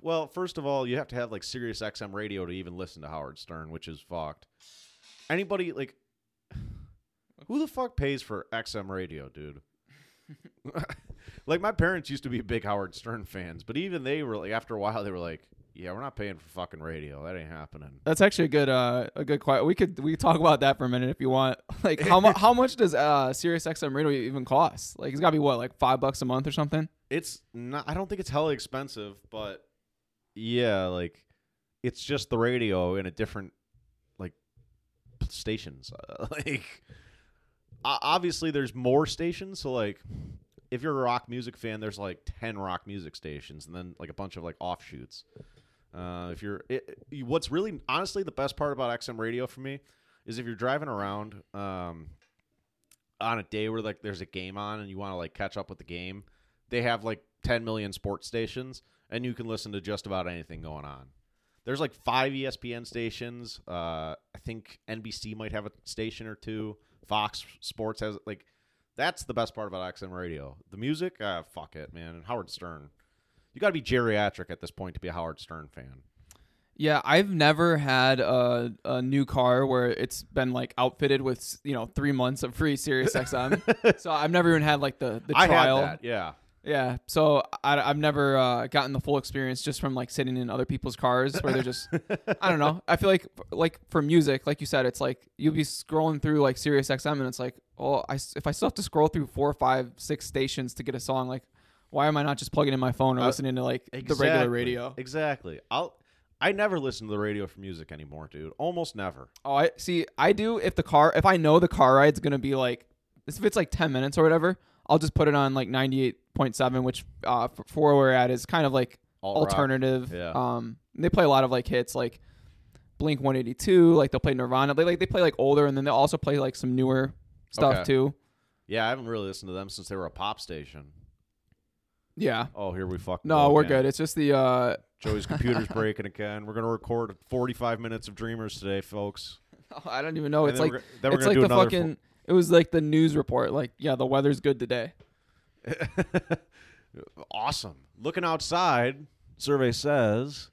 well, first of all, you have to have like Sirius XM radio to even listen to Howard Stern, which is fucked. Anybody like who the fuck pays for XM radio, dude? like my parents used to be big Howard Stern fans, but even they were like after a while they were like, "Yeah, we're not paying for fucking radio. That ain't happening." That's actually a good uh a good question. We could we could talk about that for a minute if you want. Like how much how much does uh Sirius XM radio even cost? Like it's got to be what like 5 bucks a month or something? It's not I don't think it's hella expensive, but yeah, like it's just the radio in a different like stations. Uh, like obviously there's more stations, so like if you're a rock music fan, there's like 10 rock music stations and then like a bunch of like offshoots. Uh, if you're it, it- what's really honestly the best part about XM radio for me is if you're driving around um on a day where like there's a game on and you want to like catch up with the game, they have like 10 million sports stations and you can listen to just about anything going on. There's like five ESPN stations. Uh, I think NBC might have a station or two. Fox Sports has like that's the best part about XM radio. The music, uh, fuck it, man. And Howard Stern. You got to be geriatric at this point to be a Howard Stern fan. Yeah, I've never had a, a new car where it's been like outfitted with you know three months of free Sirius XM. so I've never even had like the the I trial. had that, yeah. Yeah, so I, I've never uh, gotten the full experience just from like sitting in other people's cars where they're just I don't know. I feel like like for music, like you said, it's like you'll be scrolling through like Sirius XM and it's like, oh, I if I still have to scroll through four, five, six stations to get a song, like why am I not just plugging in my phone or Uh, listening to like the regular radio? Exactly. I'll. I never listen to the radio for music anymore, dude. Almost never. Oh, I see. I do if the car if I know the car ride's gonna be like if it's like ten minutes or whatever, I'll just put it on like ninety eight point seven, which uh for, where we're at is kind of like Alt alternative. Yeah. Um, they play a lot of like hits like Blink One Eighty Two, like they'll play Nirvana. They like they play like older, and then they'll also play like some newer stuff Okay. too. Yeah, I haven't really listened to them since they were a pop station. Yeah. Oh, here we fucking No, go we're good. It's just the uh, Joey's computer's breaking again. We're gonna record 45 minutes of Dreamers today, folks. I don't even know. And It's then like we're it's gonna like do the fucking. It was like the news report. Like, yeah, the weather's good today. awesome. Looking outside, survey says.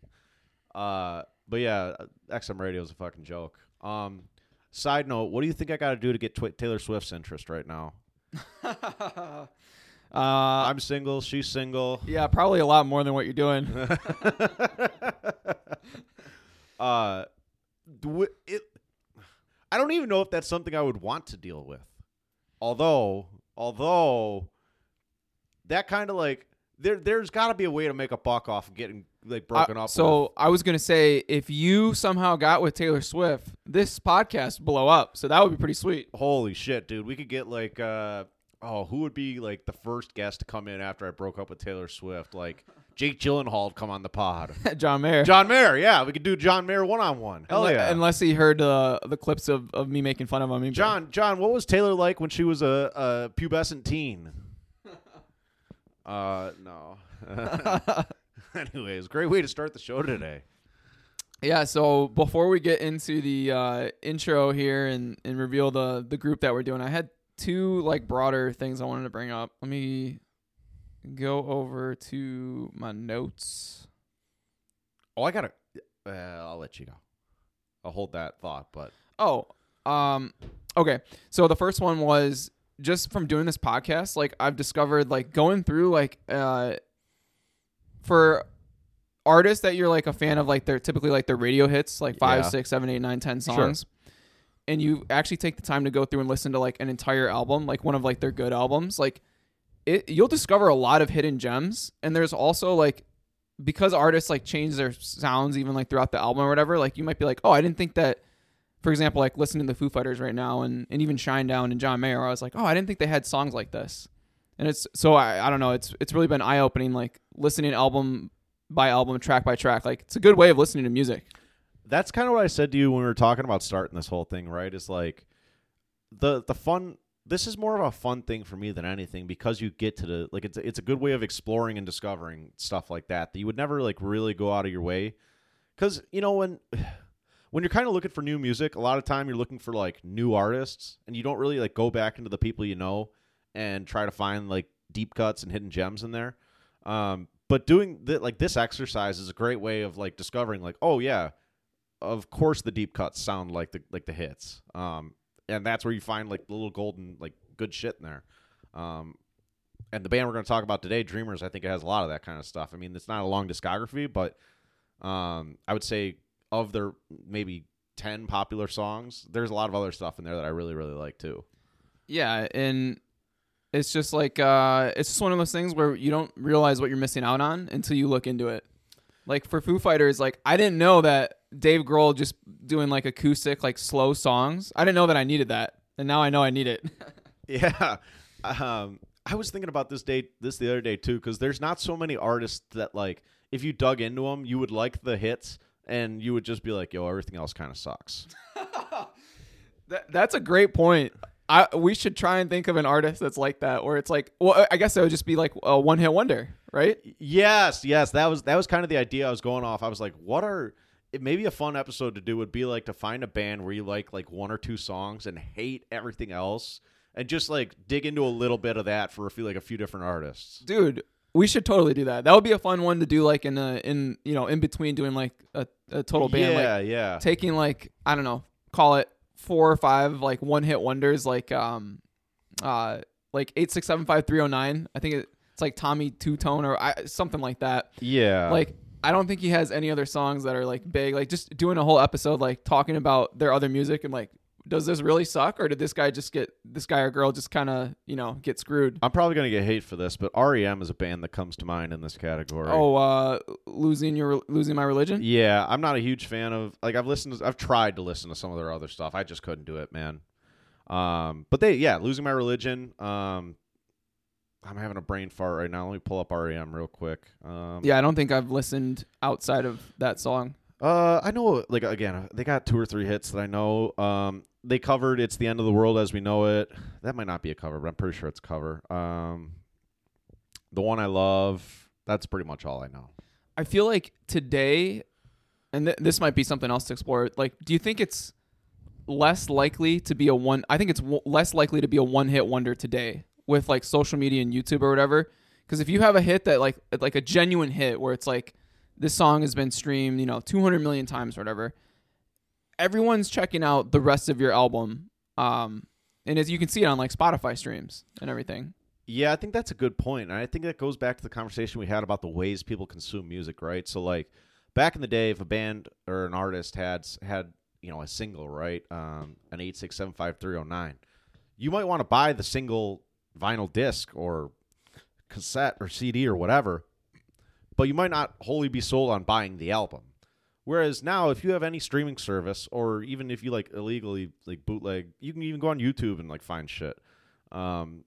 Uh, but yeah, XM radio is a fucking joke. Um, side note, what do you think I got to do to get Taylor Swift's interest right now? uh, I'm single. She's single. yeah, probably a lot more than what you're doing. uh, it. I don't even know if that's something I would want to deal with. Although, although, that kind of like there, there's got to be a way to make a buck off of getting like broken Uh, up. so I was gonna say, if you somehow got with Taylor Swift, this podcast blow up. So that would be pretty sweet. holy shit, dude, we could get like, uh, oh, who would be like the first guest to come in after I broke up with Taylor Swift? Like Jake Gyllenhaal would come on the pod. John Mayer. John Mayer, yeah, we could do John Mayer one on one. Hell Unle- yeah. Unless he heard uh, the clips of, of me making fun of him. John, John, what was Taylor like when she was a, a pubescent teen? uh, no. Anyways, great way to start the show today. Yeah, so before we get into the uh, intro here and, and reveal the the group that we're doing, I had two like broader things I wanted to bring up. Let me go over to my notes. Oh, I gotta. Uh, I'll let you go. I'll hold that thought, but Oh, um, okay. So the first one was just from doing this podcast. Like I've discovered, like going through, like uh, for artists that you're like a fan of, like they're typically like their radio hits, like five, Yeah. six, seven, eight, nine, ten Sure. songs. And you actually take the time to go through and listen to like an entire album, like one of like their good albums, like it you'll discover a lot of hidden gems. And there's also like because artists like change their sounds even like throughout the album or whatever, like you might be like, oh, I didn't think that. For example, like listening to the Foo Fighters right now, and, and even Shinedown and John Mayer, I was like, oh, I didn't think they had songs like this. And it's so I, I don't know, it's it's really been eye opening, like listening album by album, track by track. Like it's a good way of listening to music. that's kind of what I said to you when we were talking about starting this whole thing, right? Is like the the fun. This is more of a fun thing for me than anything because you get to the like it's it's a good way of exploring and discovering stuff like that that you would never like really go out of your way. Because you know when when you're kind of looking for new music, a lot of time you're looking for like new artists, and you don't really like go back into the people you know and try to find like deep cuts and hidden gems in there. Um, but doing th- like this exercise is a great way of like discovering like oh yeah of course the deep cuts sound like the like the hits um and that's where you find like the little golden like good shit in there. Um and the band we're going to talk about today dreamers i think it has a lot of that kind of stuff. I mean it's not a long discography but um i would say of their maybe 10 popular songs there's a lot of other stuff in there that i really really like too. Yeah, and it's just like uh it's just one of those things where you don't realize what you're missing out on until you look into it. Like for Foo Fighters, like I didn't know that Dave Grohl just doing like acoustic, like slow songs. I didn't know that I needed that, and now I know I need it. Yeah. Um, I was thinking about this day, this the other day too, because there's not so many artists that like, if you dug into them, you would like the hits, and you would just be like, "Yo, everything else kind of sucks." that, that's a great point. I we should try and think of an artist that's like that, where it's like, well, I guess it would just be like a one hit wonder, right? yes, yes, that was that was kind of the idea I was going off. I was like, "What are?" It maybe a fun episode to do would be like to find a band where you like like one or two songs and hate everything else, and just like dig into a little bit of that for a few like a few different artists. dude we should totally do that that would be a fun one to do like in a in you know in between doing like a, a total band yeah, like yeah. taking like i don't know call it four or five like one hit wonders like um uh like 8675309 i think it, it's like Tommy Tutone or I, something like that yeah. like i don't think he has any other songs that are like big like just doing a whole episode like talking about their other music and like does this really suck or did this guy just get this guy or girl just kind of you know get screwed I'm probably gonna get hate for this, but REM is a band that comes to mind in this category. Oh, uh, losing your losing my religion. Yeah, I'm not a huge fan of like I've listened to, I've tried to listen to some of their other stuff. I just couldn't do it, man. Um, but they yeah, losing my religion. Um, I'm having a brain fart right now. Let me pull up REM real quick. Um, Yeah, I don't think I've listened outside of that song. Uh, I know like again, they got two or three hits that I know. Um, they covered "It's the End of the World as We Know It." That might not be a cover, but I'm pretty sure it's a cover. Um, the one I love. That's pretty much all I know. I feel like today, and th- this might be something else to explore. Like, do you think it's less likely to be a one? I think it's w- less likely to be a one-hit wonder today with like social media and YouTube or whatever. Because if you have a hit that like like a genuine hit where it's like this song has been streamed, you know, 200 million times or whatever, everyone's checking out the rest of your album. Um, and as you can see it on like Spotify streams and everything. Yeah, I think that's a good point. And I think that goes back to the conversation we had about the ways people consume music, right? So like back in the day if a band or an artist had had, you know, a single, right? Um an 8675309, you might want to buy the single vinyl disc or cassette or CD or whatever, but you might not wholly be sold on buying the album. Whereas now, if you have any streaming service, or even if you like illegally like bootleg, you can even go on YouTube and like find shit. Um,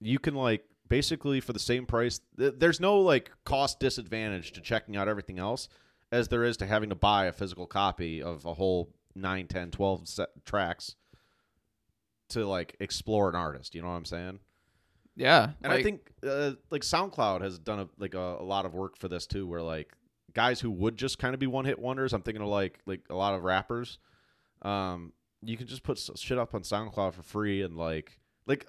you can like basically for the same price. Th- there's no like cost disadvantage to checking out everything else as there is to having to buy a physical copy of a whole 9, 10, 12 set tracks to like explore an artist. You know what I'm saying? Yeah. And I think uh, like SoundCloud has done a, like a, a lot of work for this too, where like guys who would just kind of be one hit wonders. I'm thinking of like like a lot of rappers. Um, you can just put shit up on SoundCloud for free and like like,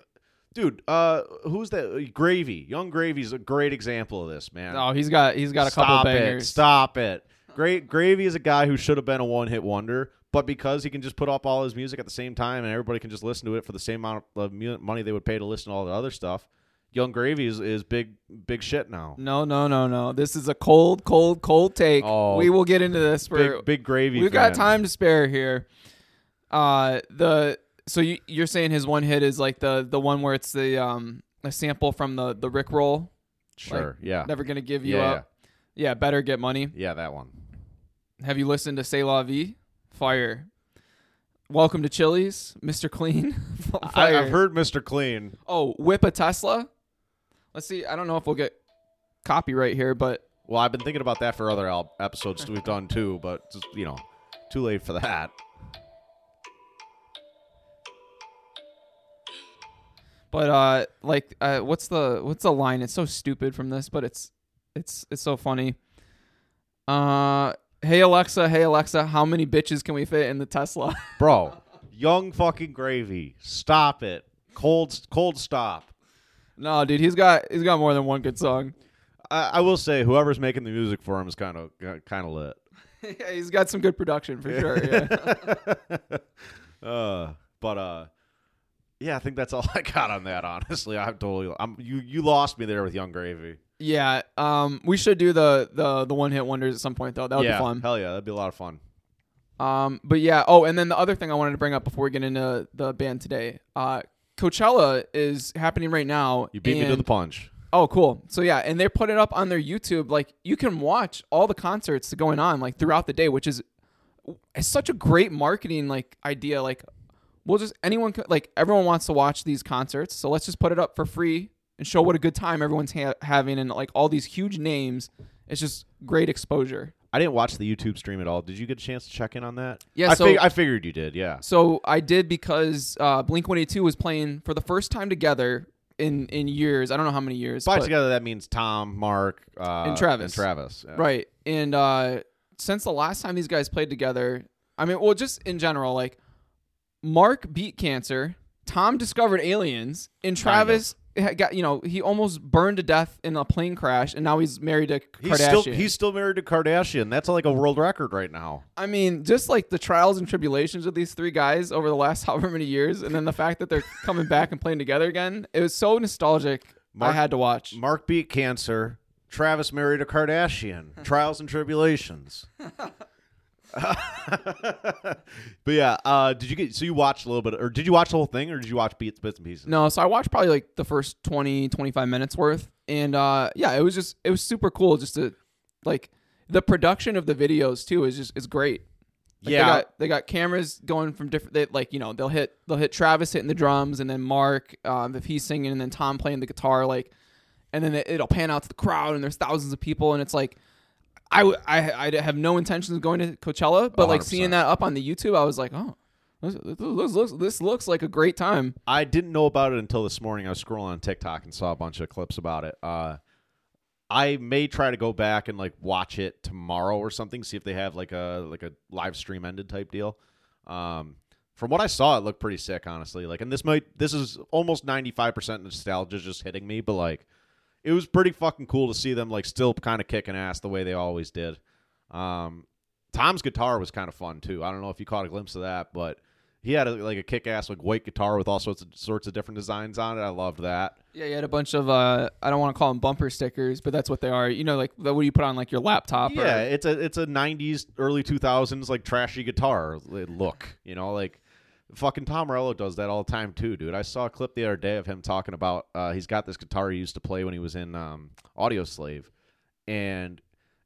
dude, uh, who's that? Gravy, Yung Gravy's a great example of this, man. Oh, he's got he's got a Stop couple it! bangers. Stop it! Great Gravy is a guy who should have been a one hit wonder, but because he can just put up all his music at the same time and everybody can just listen to it for the same amount of money they would pay to listen to all the other stuff, Yung Gravy is, is big big shit now. No, no, no, no. This is a cold, cold, cold take. Oh. we will get into this for Big big gravy. we've got time to spare here. Uh the so you you're saying his one hit is like the the one where it's the um a sample from the the Rick roll. Sure. yeah. Never gonna give you yeah, up. Yeah, better get money. yeah. Yeah, that one. Have you listened to C'est La Vie? Fire. Welcome to Chili's, Mr. Clean. I, Fire. I've heard Mr. Clean. Oh, whip a Tesla. Let's see. I don't know if we'll get copyright here, but Well, I've been thinking about that for other al- episodes we've done too, but just, you know, too late for that. but uh, like, uh, what's the what's the line? It's so stupid from this, but it's it's it's so funny. Uh, hey Alexa, hey Alexa, how many bitches can we fit in the Tesla? Bro, young fucking gravy. Stop it. Cold cold stop. no, dude, he's got he's got more than one good song. I, I will say, whoever's making the music for him is kind of kind of lit. yeah, he's got some good production for sure. Yeah. uh, but uh, yeah, I think that's all I got on that. Honestly, I'm totally. I'm you. You lost me there with Yung Gravy. Yeah. Um, we should do the the the one hit wonders at some point though. That would yeah, be fun. hell yeah, that'd be a lot of fun. Um, but yeah. Oh, and then the other thing I wanted to bring up before we get into the band today. Uh, Coachella is happening right now. You beat me to the punch. Oh, cool. So yeah, and they put it up on their YouTube. Like you can watch all the concerts going on like throughout the day, which is it's such a great marketing like idea. Like we'll just anyone could, like everyone wants to watch these concerts, so let's just put it up for free and show what a good time everyone's ha- having and like all these huge names. It's just great exposure. I didn't watch the YouTube stream at all. Did you get a chance to check in on that? Yeah, I, so- fig- I figured you did. Yeah. So I did because uh, Blink One Eighty Two was playing for the first time together in in years. I don't know how many years. By but- together, that means Tom, Mark, uh, And Travis. And Travis. yeah. Right. And uh since the last time these guys played together, I mean, well, just in general, like Mark beat cancer, Tom discovered aliens, and Travis got you know he almost burned to death in a plane crash, and now he's married to He's Kardashian. still he's still married to Kardashian. That's like a world record right now. I mean, just like the trials and tribulations of these three guys over the last however many years, and then the fact that they're coming back and playing together again, it was so nostalgic. I had to watch. Mark beat cancer. Travis married a Kardashian. Trials and tribulations. but yeah, uh, did you get so you watched a little bit, or did you watch the whole thing, or did you watch bits, bits and pieces? No, so I watched probably like the first 20, 25 minutes worth. And uh yeah, it was just it was super cool just to like the production of the videos too is just is great. Like, yeah, They got, they got cameras going from different they, like, you know, they'll hit they'll hit Travis hitting the drums and then Mark um if he's singing and then Tom playing the guitar like and then it, it'll pan out to the crowd and there's thousands of people and it's like I, w- I, I have no intentions of going to Coachella, but like 100%. seeing that up on the YouTube, I was like, oh, this, this, looks, looks, this looks like a great time. I didn't know about it until this morning. I was scrolling on TikTok and saw a bunch of clips about it. Uh, I may try to go back and like watch it tomorrow or something, see if they have like a like a live stream ended type deal. Um, from what I saw, it looked pretty sick, honestly. Like, and this might this is almost ninety five percent nostalgia just hitting me, but like, it was pretty fucking cool to see them like still kind of kicking ass the way they always did. Um, Tom's guitar was kind of fun too. I don't know if you caught a glimpse of that, but he had a, like a kick ass like white guitar with all sorts of sorts of different designs on it. I loved that. Yeah, he had a bunch of uh, I don't want to call them bumper stickers, but that's what they are. You know, like the, what you put on like your laptop. or- Yeah, it's a it's a '90s, early 2000s like trashy guitar look. You know, like fucking Tom Morello does that all the time too, dude. I saw a clip the other day of him talking about uh, he's got this guitar he used to play when he was in um, Audioslave, and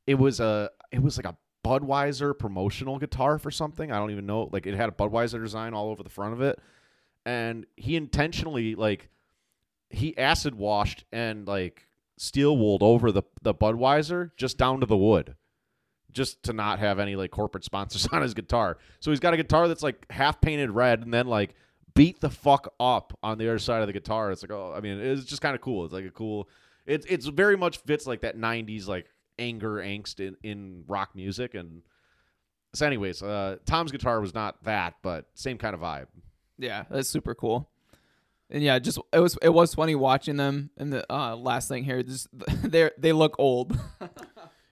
it was a it was like a Budweiser promotional guitar for something. I don't even know. Like it had a Budweiser design all over the front of it, and he intentionally like he acid washed and like steel wooled over the the Budweiser just down to the wood, just to not have any like corporate sponsors on his guitar. So he's got a guitar that's like half painted red and then like beat the fuck up on the other side of the guitar. It's like oh, I mean, it's just kind of cool. It's like a cool. It's it's very much fits like that '90s like anger angst in in rock music and. So, anyways, uh, Tom's guitar was not that, but same kind of vibe. yeah, that's super cool. And yeah, just it was it was funny watching them. And the uh, last thing here, just they they look old.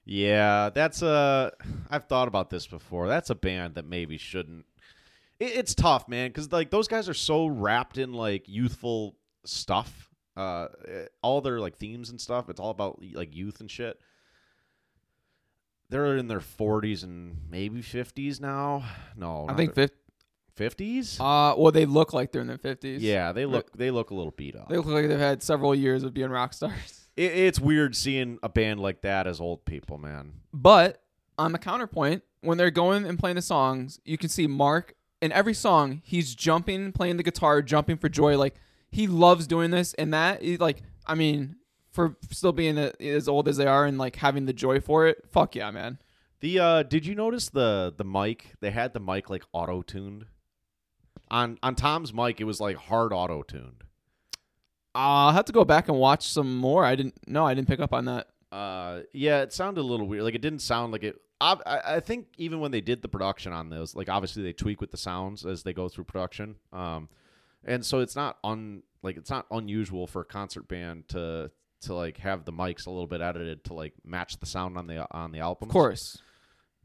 Yeah, that's a. I've thought about this before. That's a band that maybe shouldn't. It, it's tough, man, because like those guys are so wrapped in like youthful stuff. Uh, eh, all their like themes and stuff. It's all about like youth and shit. They're in their forties and maybe fifties now. No, I think fifth. fifties. Uh, well, they look like they're in their fifties. Yeah, they look they look a little beat up. they look like they've had several years of being rock stars. It, it's weird seeing a band like that as old people, man. But on the counterpoint, when they're going and playing the songs, you can see Mark in every song. He's jumping, playing the guitar, jumping for joy. Like he loves doing this, and that is like, I mean, for still being a, as old as they are and like having the joy for it. Fuck yeah, man. The uh did you notice the the mic? They had the mic like auto tuned. On on Tom's mic it was like hard auto tuned. I'll have to go back and watch some more. I didn't. No, I didn't pick up on that. Uh yeah, it sounded a little weird. Like it didn't sound like it I, I I think even when they did the production on those, like obviously they tweak with the sounds as they go through production. Um and so it's not un like it's not unusual for a concert band to to like have the mics a little bit edited to like match the sound on the on the album. Of course.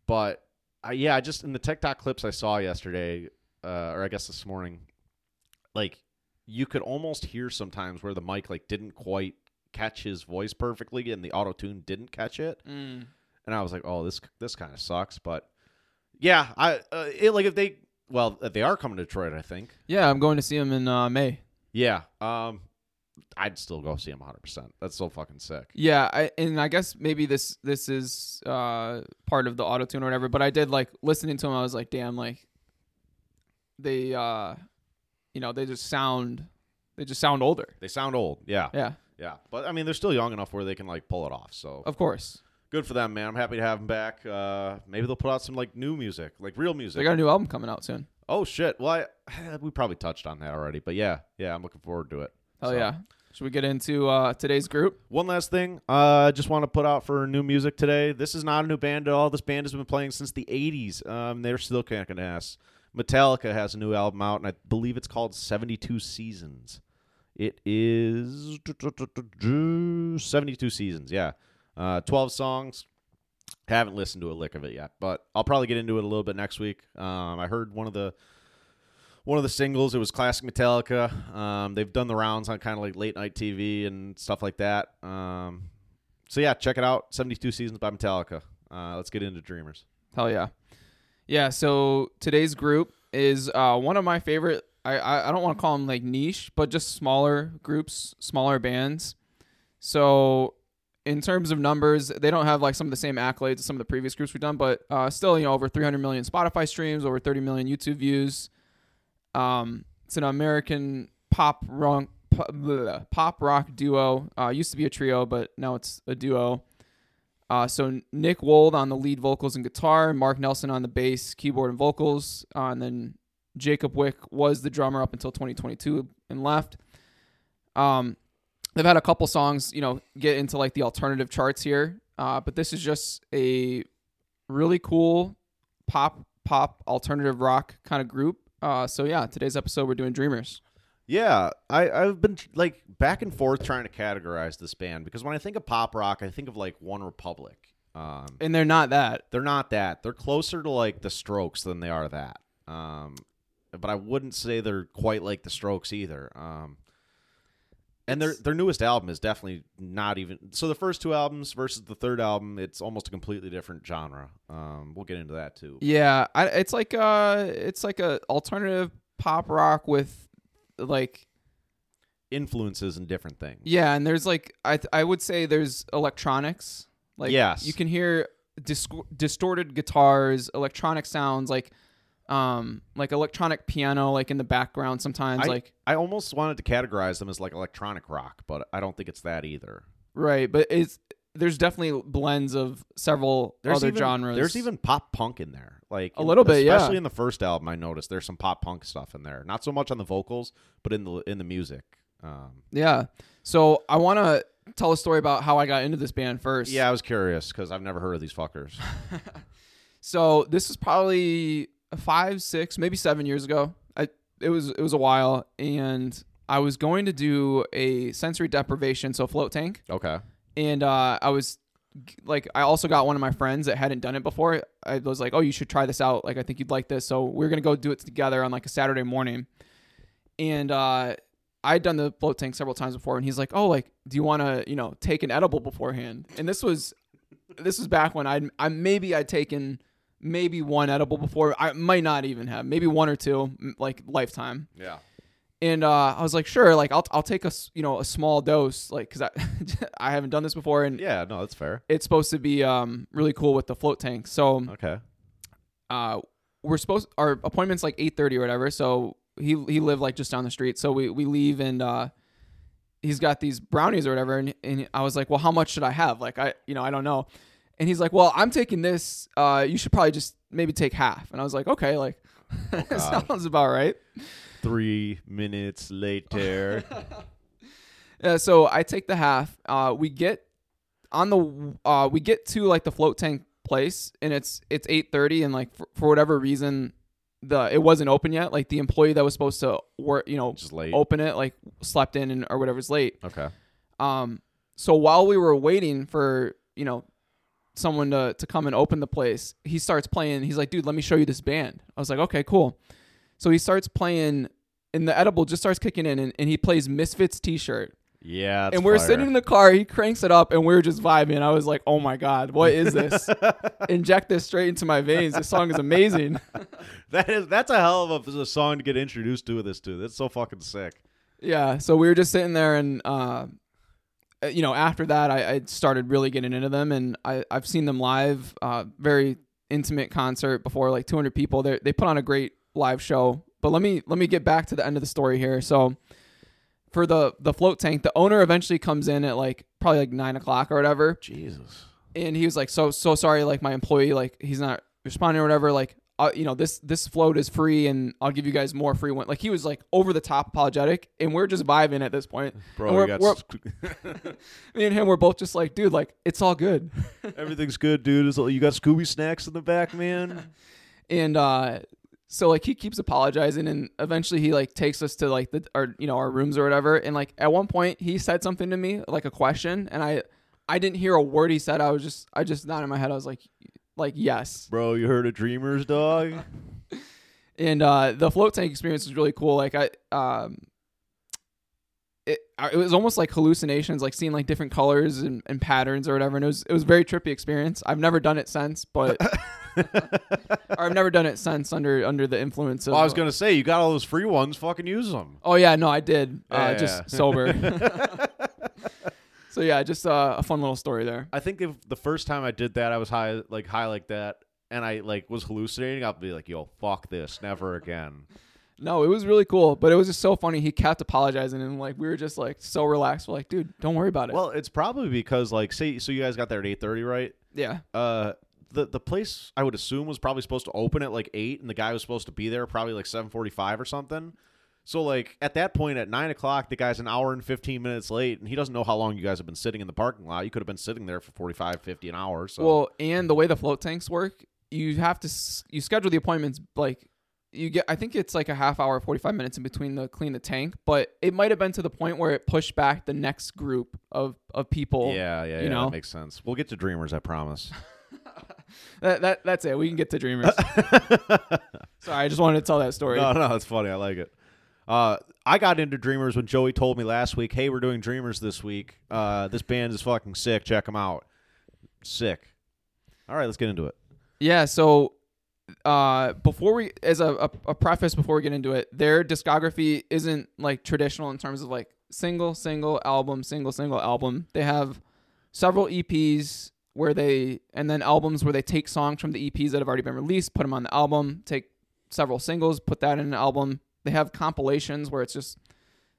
But I, yeah, I just in the TikTok clips I saw yesterday, uh, or I guess this morning, like you could almost hear sometimes where the mic like didn't quite catch his voice perfectly, and the auto tune didn't catch it, Mm. and I was like, oh, this this kind of sucks. But yeah, I uh, it, like if they well they are coming to Detroit, I think. Yeah, I'm going to see him in uh, May. Yeah, um, I'd still go see him 100. percent That's so fucking sick. Yeah, I, and I guess maybe this this is uh, part of the auto tune or whatever. But I did like listening to him. I was like, damn, like they, uh, you know, they just sound they just sound older. They sound old. Yeah, Yeah, yeah, but I mean they're still young enough where they can like pull it off. So of course. good for them, man. I'm happy to have them back. Uh, maybe they'll put out some like new music, like real music. They got a new album coming out soon. oh shit! Well, I, we probably touched on that already, but yeah, yeah, I'm looking forward to it. Hell So- yeah! Should we get into uh, today's group? One last thing, uh, I just want to put out for new music today. This is not a new band at all. This band has been playing since the '80s. Um, they're still kicking ass. Metallica has a new album out, and I believe it's called 72 Seasons. It is 72 seasons, yeah. Uh, 12 songs. Haven't listened to a lick of it yet, but I'll probably get into it a little bit next week. Um, I heard one of the one of the singles. It was classic Metallica. Um, they've done the rounds on kind of like late night TV and stuff like that. Um, so yeah, check it out. 72 seasons by Metallica. Uh, let's get into Dreamers. Hell yeah, yeah. So today's group is uh, one of my favorite. I I, don't want to call them like niche, but just smaller groups, smaller bands. So in terms of numbers, they don't have like some of the same accolades as some of the previous groups we've done, but uh, still, you know, over 300 million Spotify streams, over 30 million YouTube views. Um, it's an American pop rock pop rock duo. Uh, used to be a trio, but now it's a duo. Uh, so Nick Wold on the lead vocals and guitar, Mark Nelson on the bass, keyboard, and vocals, uh, and then Jacob Wick was the drummer up until 2022 and left. Um, they've had a couple songs, you know, get into like the alternative charts here, uh, but this is just a really cool pop pop alternative rock kind of group. Uh, so yeah, today's episode we're doing Dreamers. Yeah, I, I've been like back and forth trying to categorize this band because when I think of pop rock, I think of like OneRepublic. Um, And they're not that. they're not that. They're closer to like the Strokes than they are that. Um, but I wouldn't say they're quite like the Strokes either. Um, and their their newest album is definitely not even. So the first two albums versus the third album, it's almost a completely different genre. Um, we'll get into that too. Yeah, I, it's like uh it's like a alternative pop rock with like Influences and different things. yeah, and there's like I th- I would say there's electronics. Like Yes. you can hear dis- distorted guitars, electronic sounds like um like electronic piano like in the background sometimes I- like I almost wanted to categorize them as like electronic rock, but I don't think it's that either. right, but it's there's definitely blends of several There's other even, genres. There's even pop punk in there, like A in- little bit, yeah. Especially in the first album, I noticed there's some pop punk stuff in there. Not so much on the vocals, but in the in the music. Um, yeah. So I want to tell a story about how I got into this band first. yeah, I was curious because I've never heard of these fuckers. So this is probably five, six, maybe seven years ago. I it was it was a while, and I was going to do a sensory deprivation, so float tank, okay, and uh, I was like, I also got one of my friends that hadn't done it before. I was like, oh, you should try this out. Like, I think you'd like this. So we are gonna go do it together on like a Saturday morning, and uh, I'd done the float tank several times before, and he's like, oh, like, do you want to, you know, take an edible beforehand? And this was this was back when I'd I maybe I'd taken maybe one edible before. I might not even have maybe one or two, like lifetime. yeah, And uh, I was like, sure, like I'll I'll take a you know a small dose, like because I I haven't done this before, and yeah. No, that's fair. it's supposed to be um really cool with the float tank. So Okay, uh, we're supposed our appointment's like eight thirty or whatever. So he he lived like just down the street. So we we leave and uh, he's got these brownies or whatever. And, and I was like, well, how much should I have? Like I you know I don't know. And he's like, well, I'm taking this. Uh, you should probably just maybe take half. And I was like, okay, like God. sounds about right. Three minutes later. Uh, so I take the half. Uh, we get on the uh, we get to like the float tank place, and it's it's eight thirty, and like for, for whatever reason, the it wasn't open yet. Like the employee that was supposed to work, you know, Just late. open it, like slept in and or whatever's late. Okay. Um, so while we were waiting for you know someone to to come and open the place, he starts playing. He's like, "Dude, let me show you this band." I was like, "Okay, cool." So he starts playing, and the edible just starts kicking in, and, and he plays Misfits T-shirt. Yeah, that's and we're fire. sitting in the car. He cranks it up, and we're just vibing. I was like, "Oh my god, what is this? Inject this straight into my veins. This song is amazing." that is that's a hell of a, a song to get introduced to this to. That's so fucking sick. Yeah, so we were just sitting there, and uh, you know, after that, I, I started really getting into them, and I I've seen them live, uh, very intimate concert before like 200 people. They they put on a great live show. But let me let me get back to the end of the story here. So for the the float tank, the owner eventually comes in at like probably like nine o'clock or whatever, Jesus. and he was like, "So so sorry, like my employee, like he's not responding or whatever. Like, uh, you know, this this float is free, and I'll give you guys more free one." Like he was like over the top apologetic, and we're just vibing at this point. Bro, And we're- got we're- Me and him were both just like, "Dude, like it's all good." everything's good, dude. Is you got Scooby snacks in the back, man? and uh so like he keeps apologizing and eventually he like takes us to like the our you know our rooms or whatever. And like at one point he said something to me like a question and i i didn't hear a word he said. I was just i just nodded my head. I was like like yes. Bro, you heard of Dreamers, dog? and uh the float tank experience was really cool. Like i um it, it was almost like hallucinations like seeing like different colors and, and patterns or whatever and it was it was a very trippy experience i've never done it since but or i've never done it since under under the influence of well, I was gonna say you got all those free ones. Fucking use them. Oh yeah, no, I did. Uh, Yeah, just sober. so yeah, just uh, a fun little story there. I think if the first time I did that, I was high, like high like that, and I like was hallucinating. I'll be like, "Yo, fuck this, never again." No, it was really cool, but it was just so funny. He kept apologizing, and like we were just like so relaxed. We're like, dude, don't worry about it. Well, it's probably because like, say, so you guys got there at eight thirty, right? yeah, Uh, the the place I would assume was probably supposed to open at like eight, and the guy was supposed to be there probably like seven forty five or something. So like at that point at nine o'clock, the guy's an hour and fifteen minutes late, and he doesn't know how long you guys have been sitting in the parking lot. You could have been sitting there for 45, 50 an hour. So Well, and the way the float tanks work, you have to s- you schedule the appointments like you get. I think it's like a half hour, forty five minutes in between the clean the tank, but it might have been to the point where it pushed back the next group of of people. yeah, yeah, you yeah, know? that makes sense. We'll get to Dreamers, I promise. That, that that's it. We can get to dreamers. Sorry, I just wanted to tell that story. No, no, it's funny. I like it. Uh, I got into Dreamers when Joey told me last week, "Hey, we're doing Dreamers this week. Uh, this band is fucking sick. Check them out. Sick." All right, let's get into it. Yeah, so uh before we as a, a, a preface before we get into it, their discography isn't like traditional in terms of like single, single album, single, single album. They have several EPs where they and then albums where they take songs from the EPs that have already been released, put them on the album, take several singles, put that in an album. They have compilations where it's just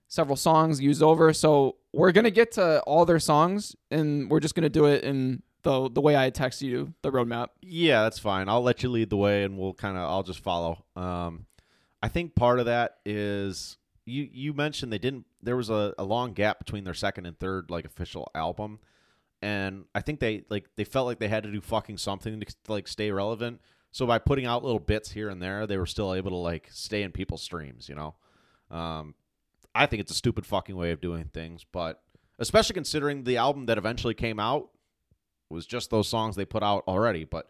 several songs used over. So we're gonna get to all their songs, and we're just gonna do it in the the way I text you the roadmap. Yeah, that's fine. I'll let you lead the way, and we'll kind of. I'll just follow. Um, I think part of that is you. You mentioned they didn't. There was a, a long gap between their second and third like official album, and I think they like they felt like they had to do fucking something to like stay relevant. So by putting out little bits here and there, they were still able to like stay in people's streams. You know, um, I think it's a stupid fucking way of doing things, but especially considering the album that eventually came out was just those songs they put out already. But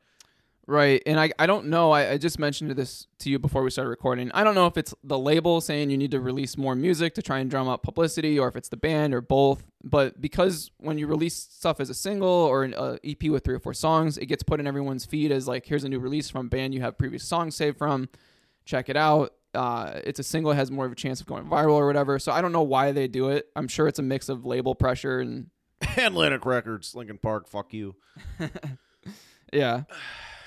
Right. And I, I don't know. I, I just mentioned this to you before we started recording. I don't know if it's the label saying you need to release more music to try and drum up publicity or if it's the band or both. But because when you release stuff as a single or an uh, EP with three or four songs, it gets put in everyone's feed as like, here's a new release from a band you have previous songs saved from. Check it out. Uh, it's a single, it has more of a chance of going viral or whatever. So I don't know why they do it. I'm sure it's a mix of label pressure and Atlantic Records, Linkin Park, fuck you. yeah.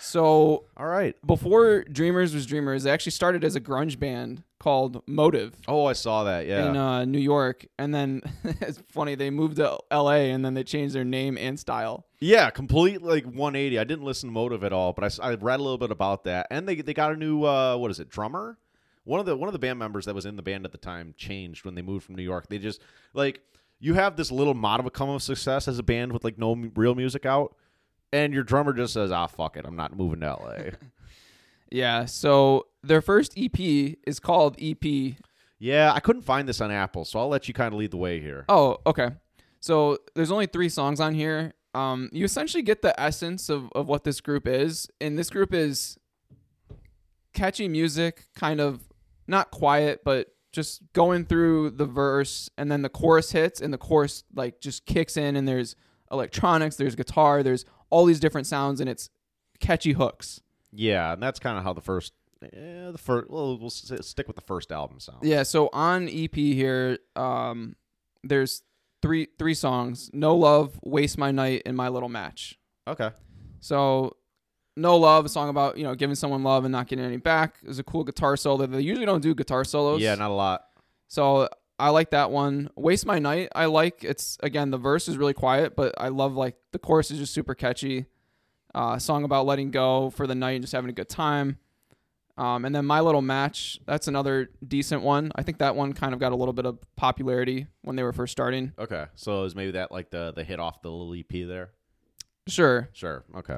So All right. before Dreamers was Dreamers, they actually started as a grunge band called Motive Oh, I saw that. Yeah. in uh, New York, and then it's funny they moved to L.A. and then they changed their name and style. yeah, complete like 180. I didn't listen to Motive at all, but I read a little bit about that, and they they got a new uh, what is it drummer? One of the one of the band members that was in the band at the time changed when they moved from New York. They just like you have this little modicum of success as a band with like no m- real music out, and your drummer just says, "Ah, fuck it, I'm not moving to L.A." Yeah, so their first EP is called EP. yeah, I couldn't find this on Apple, so I'll let you kind of lead the way here. Oh, okay. So there's only three songs on here. Um, you essentially get the essence of, of what this group is, and this group is catchy music, kind of not quiet, but just going through the verse, and then the chorus hits, and the chorus like just kicks in, and there's electronics, there's guitar, there's all these different sounds, and it's catchy hooks. Yeah, and that's kind of how the first, eh, the first. Well, we'll s- stick with the first album sound. Yeah, so on EP here, um, there's three three songs: "No Love," "Waste My Night," and "My Little Match." Okay. So, "No Love," a song about you know giving someone love and not getting any back. Is a cool guitar solo. They usually don't do guitar solos. Yeah, not a lot. So I like that one. "Waste My Night," I like. It's again the verse is really quiet, but I love like the chorus is just super catchy. Uh, song about letting go for the night and just having a good time. Um, and then My Little Match, that's another decent one. I think that one kind of got a little bit of popularity when they were first starting. Okay, so is maybe that like the the hit off the little EP there? Sure. Sure. Okay.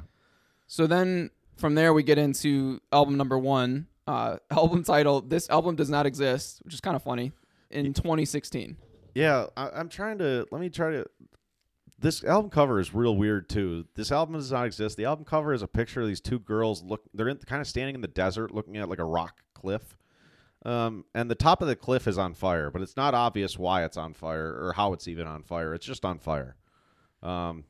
So then from there we get into album number one. Uh, album title: This album does not exist, which is kind of funny. In 2016. Yeah, I, I'm trying to. Let me try to. This album cover is real weird too. This album does not exist. The album cover is a picture of these two girls. Look, they're in, kind of standing in the desert, looking at like a rock cliff. Um, and the top of the cliff is on fire, but it's not obvious why it's on fire or how it's even on fire. It's just on fire. Um,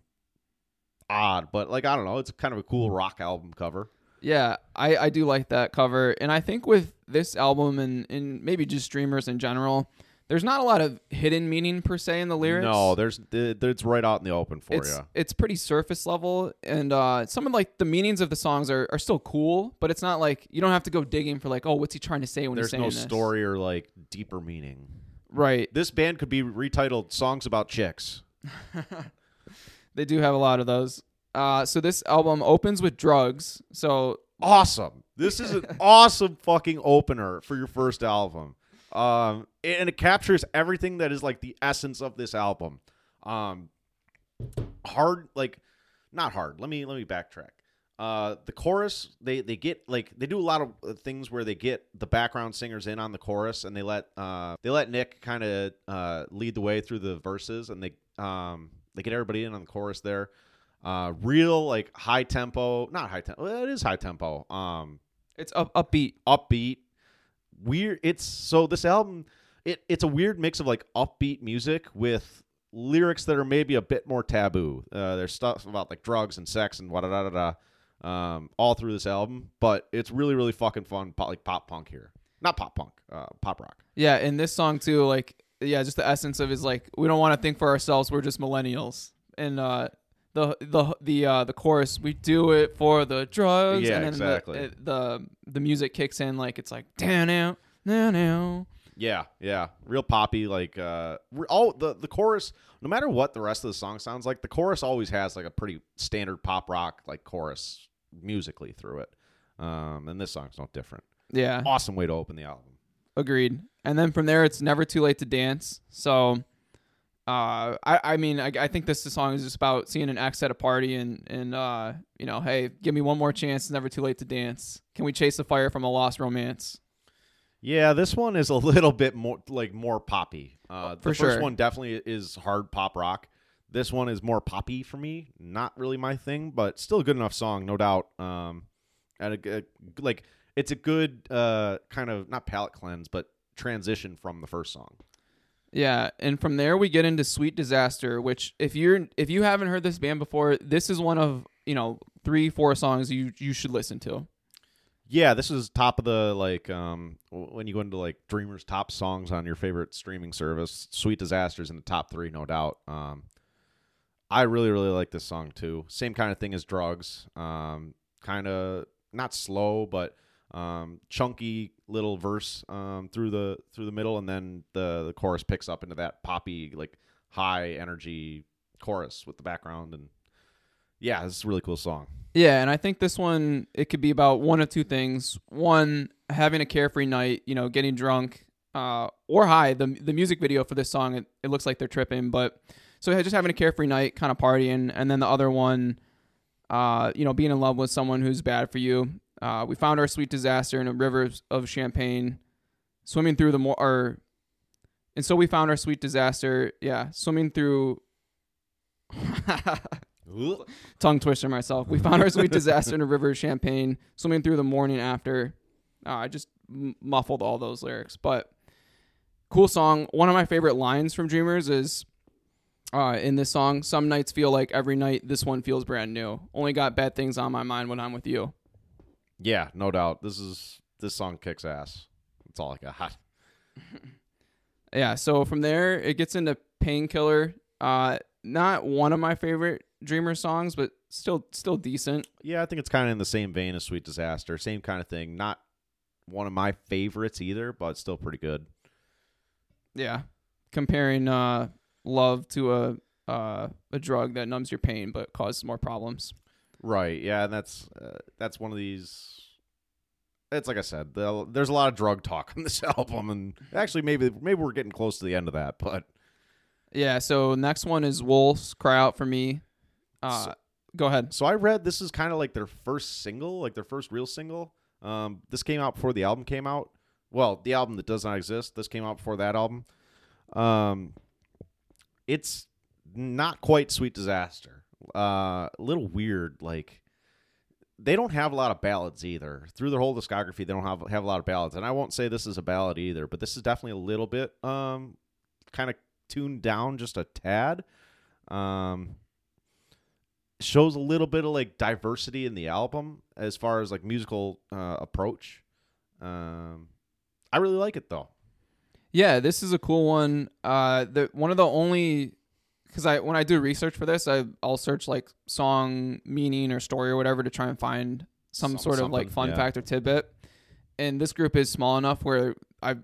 odd, but like I don't know. It's kind of a cool rock album cover. Yeah, I, I do like that cover. And I think with this album and, and maybe just Dreamers in general, there's not a lot of hidden meaning per se in the lyrics. No, there's it's right out in the open for it's you. it's pretty surface level and uh some of like the meanings of the songs are, are still cool, but it's not like you don't have to go digging for like, oh, what's he trying to say when There's he's saying no this? story or like deeper meaning. Right. This band could be retitled "Songs About Chicks." They do have a lot of those. Uh so this album opens with drugs. So Awesome. This is an awesome fucking opener for your first album. Um, and it captures everything that is like the essence of this album. Um, hard, like not hard. Let me let me backtrack. Uh, the chorus they they get like they do a lot of uh, things where they get the background singers in on the chorus and they let uh they let Nick kind of uh lead the way through the verses and they um they get everybody in on the chorus there. Uh, real like high tempo, not high tempo. Well, it is high tempo. Um, it's up upbeat. upbeat weird it's so this album it it's a weird mix of like upbeat music with lyrics that are maybe a bit more taboo uh, there's stuff about like drugs and sex and da da da da um all through this album but it's really really fucking fun pop, like pop punk here not pop punk uh pop rock Yeah, and this song too, like yeah, just the essence of is like we don't want to think for ourselves, we're just millennials. And uh the the the uh the chorus, we do it for the drugs Yeah, and then exactly. the, it- the the music kicks in like it's like down now, now now. yeah yeah real poppy like uh all the the chorus no matter what the rest of the song sounds like the chorus always has like a pretty standard pop rock like chorus musically through it um and this song's no different Yeah. awesome way to open the album Agreed. And then from there, it's never too late to dance. So, uh, I, I mean, I, I think this song is just about seeing an ex at a party and, and, uh, you know, hey, give me one more chance. It's never too late to dance. Can we chase the fire from a lost romance? Yeah, this one is a little bit more like more poppy. Uh, the For first sure. one definitely is hard pop rock. This one is more poppy for me. Not really my thing, but still a good enough song, no doubt. Um, and a, good like it's a good uh kind of not palate cleanse, but transition from the first song. Yeah, and from there we get into Sweet Disaster, which if you're if you haven't heard this band before, this is one of you know three four songs you you should listen to. Yeah, this is top of the like um when you go into like Dreamers top songs on your favorite streaming service. Sweet Disasters in the top three, no doubt. Um, I really really like this song too. Same kind of thing as Drugs. Um, kind of not slow, but um chunky little verse um through the through the middle, and then the the chorus picks up into that poppy like high energy chorus with the background and yeah, is a really cool song. Yeah, and I think this one it could be about one of two things. One, having a carefree night, you know, getting drunk, uh, or high. The the music video for this song, it, it looks like they're tripping, but so just having a carefree night, kind of partying, and then the other one, uh, you know, being in love with someone who's bad for you. Uh, we found our sweet disaster in a river of champagne, swimming through the more, or, and so we found our sweet disaster. Yeah, swimming through tongue twister myself. We found our sweet disaster in a river of champagne, swimming through the morning after. Uh, I just m- muffled all those lyrics, but cool song. One of my favorite lines from Dreamers is uh, in this song. Some nights feel like every night. This one feels brand new. Only got bad things on my mind when I'm with you. Yeah, no doubt. This is this song kicks ass. That's all I got. Yeah. So from there, it gets into Painkiller. Uh, not one of my favorite Dreamer songs, but still still decent. Yeah, I think it's kind of in the same vein as Sweet Disaster, same kind of thing. Not one of my favorites either, but still pretty good. Yeah. Comparing uh, love to a uh, a drug that numbs your pain but causes more problems. Right. Yeah, and that's uh, that's one of these. It's like I said, the, there's a lot of drug talk on this album, and actually, maybe maybe we're getting close to the end of that. But Yeah. So next one is Wolves Cry Out for Me. Uh, So- go ahead. so I read this is kind of like their first single, like their first real single. Um, this came out before the album came out. Well, the album that does not exist. This came out before that album. Um, it's not quite Sweet Disaster. Uh, a little weird. Like they don't have a lot of ballads either. Through their whole discography, they don't have have a lot of ballads. And I won't say this is a ballad either, but this is definitely a little bit um kind of tuned down just a tad. Um, shows a little bit of like diversity in the album as far as like musical uh, approach. Um, I really like it though. Yeah, this is a cool one. Uh, the one of the only because I when I do research for this, I I'll search like song meaning or story or whatever to try and find some, Some- sort of like fun yeah. fact or tidbit. And this group is small enough where I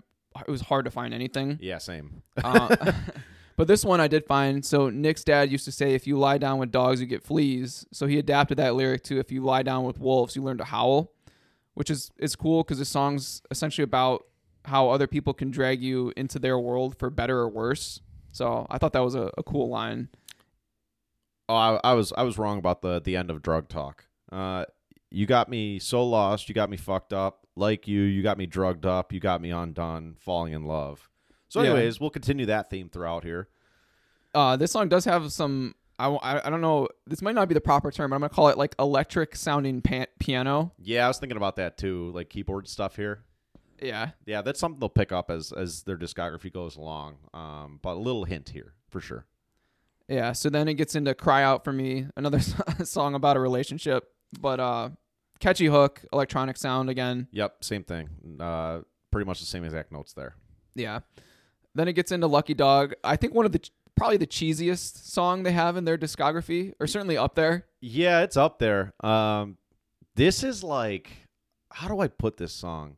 it was hard to find anything. Yeah, same. Uh, but this one I did find. So Nick's dad used to say, "If you lie down with dogs, you get fleas." So he adapted that lyric to, "If you lie down with wolves, you learn to howl," which is is cool because the song's essentially about how other people can drag you into their world for better or worse. So I thought that was a, a cool line. Oh, I, I was I was wrong about the the end of drug talk. Uh, you got me so lost. You got me fucked up. Like you, you got me drugged up. You got me undone. Falling in love. So, Yeah. anyways, we'll continue that theme throughout here. Uh, this song does have some. I, I, I don't know. This might not be the proper term, but I'm gonna call it like electric sounding piano. Yeah, I was thinking about that too, like keyboard stuff here. Yeah, Yeah, that's something they'll pick up as as their discography goes along. Um, but a little hint here for sure. Yeah, so then it gets into "Cry Out for Me," another song about a relationship, but uh, catchy hook, electronic sound again. Yep, same thing. Uh, pretty much the same exact notes there. Yeah. Then it gets into "Lucky Dog." I think one of the probably the cheesiest song they have in their discography, or certainly up there. Yeah, it's up there. Um, this is like, how do I put this song?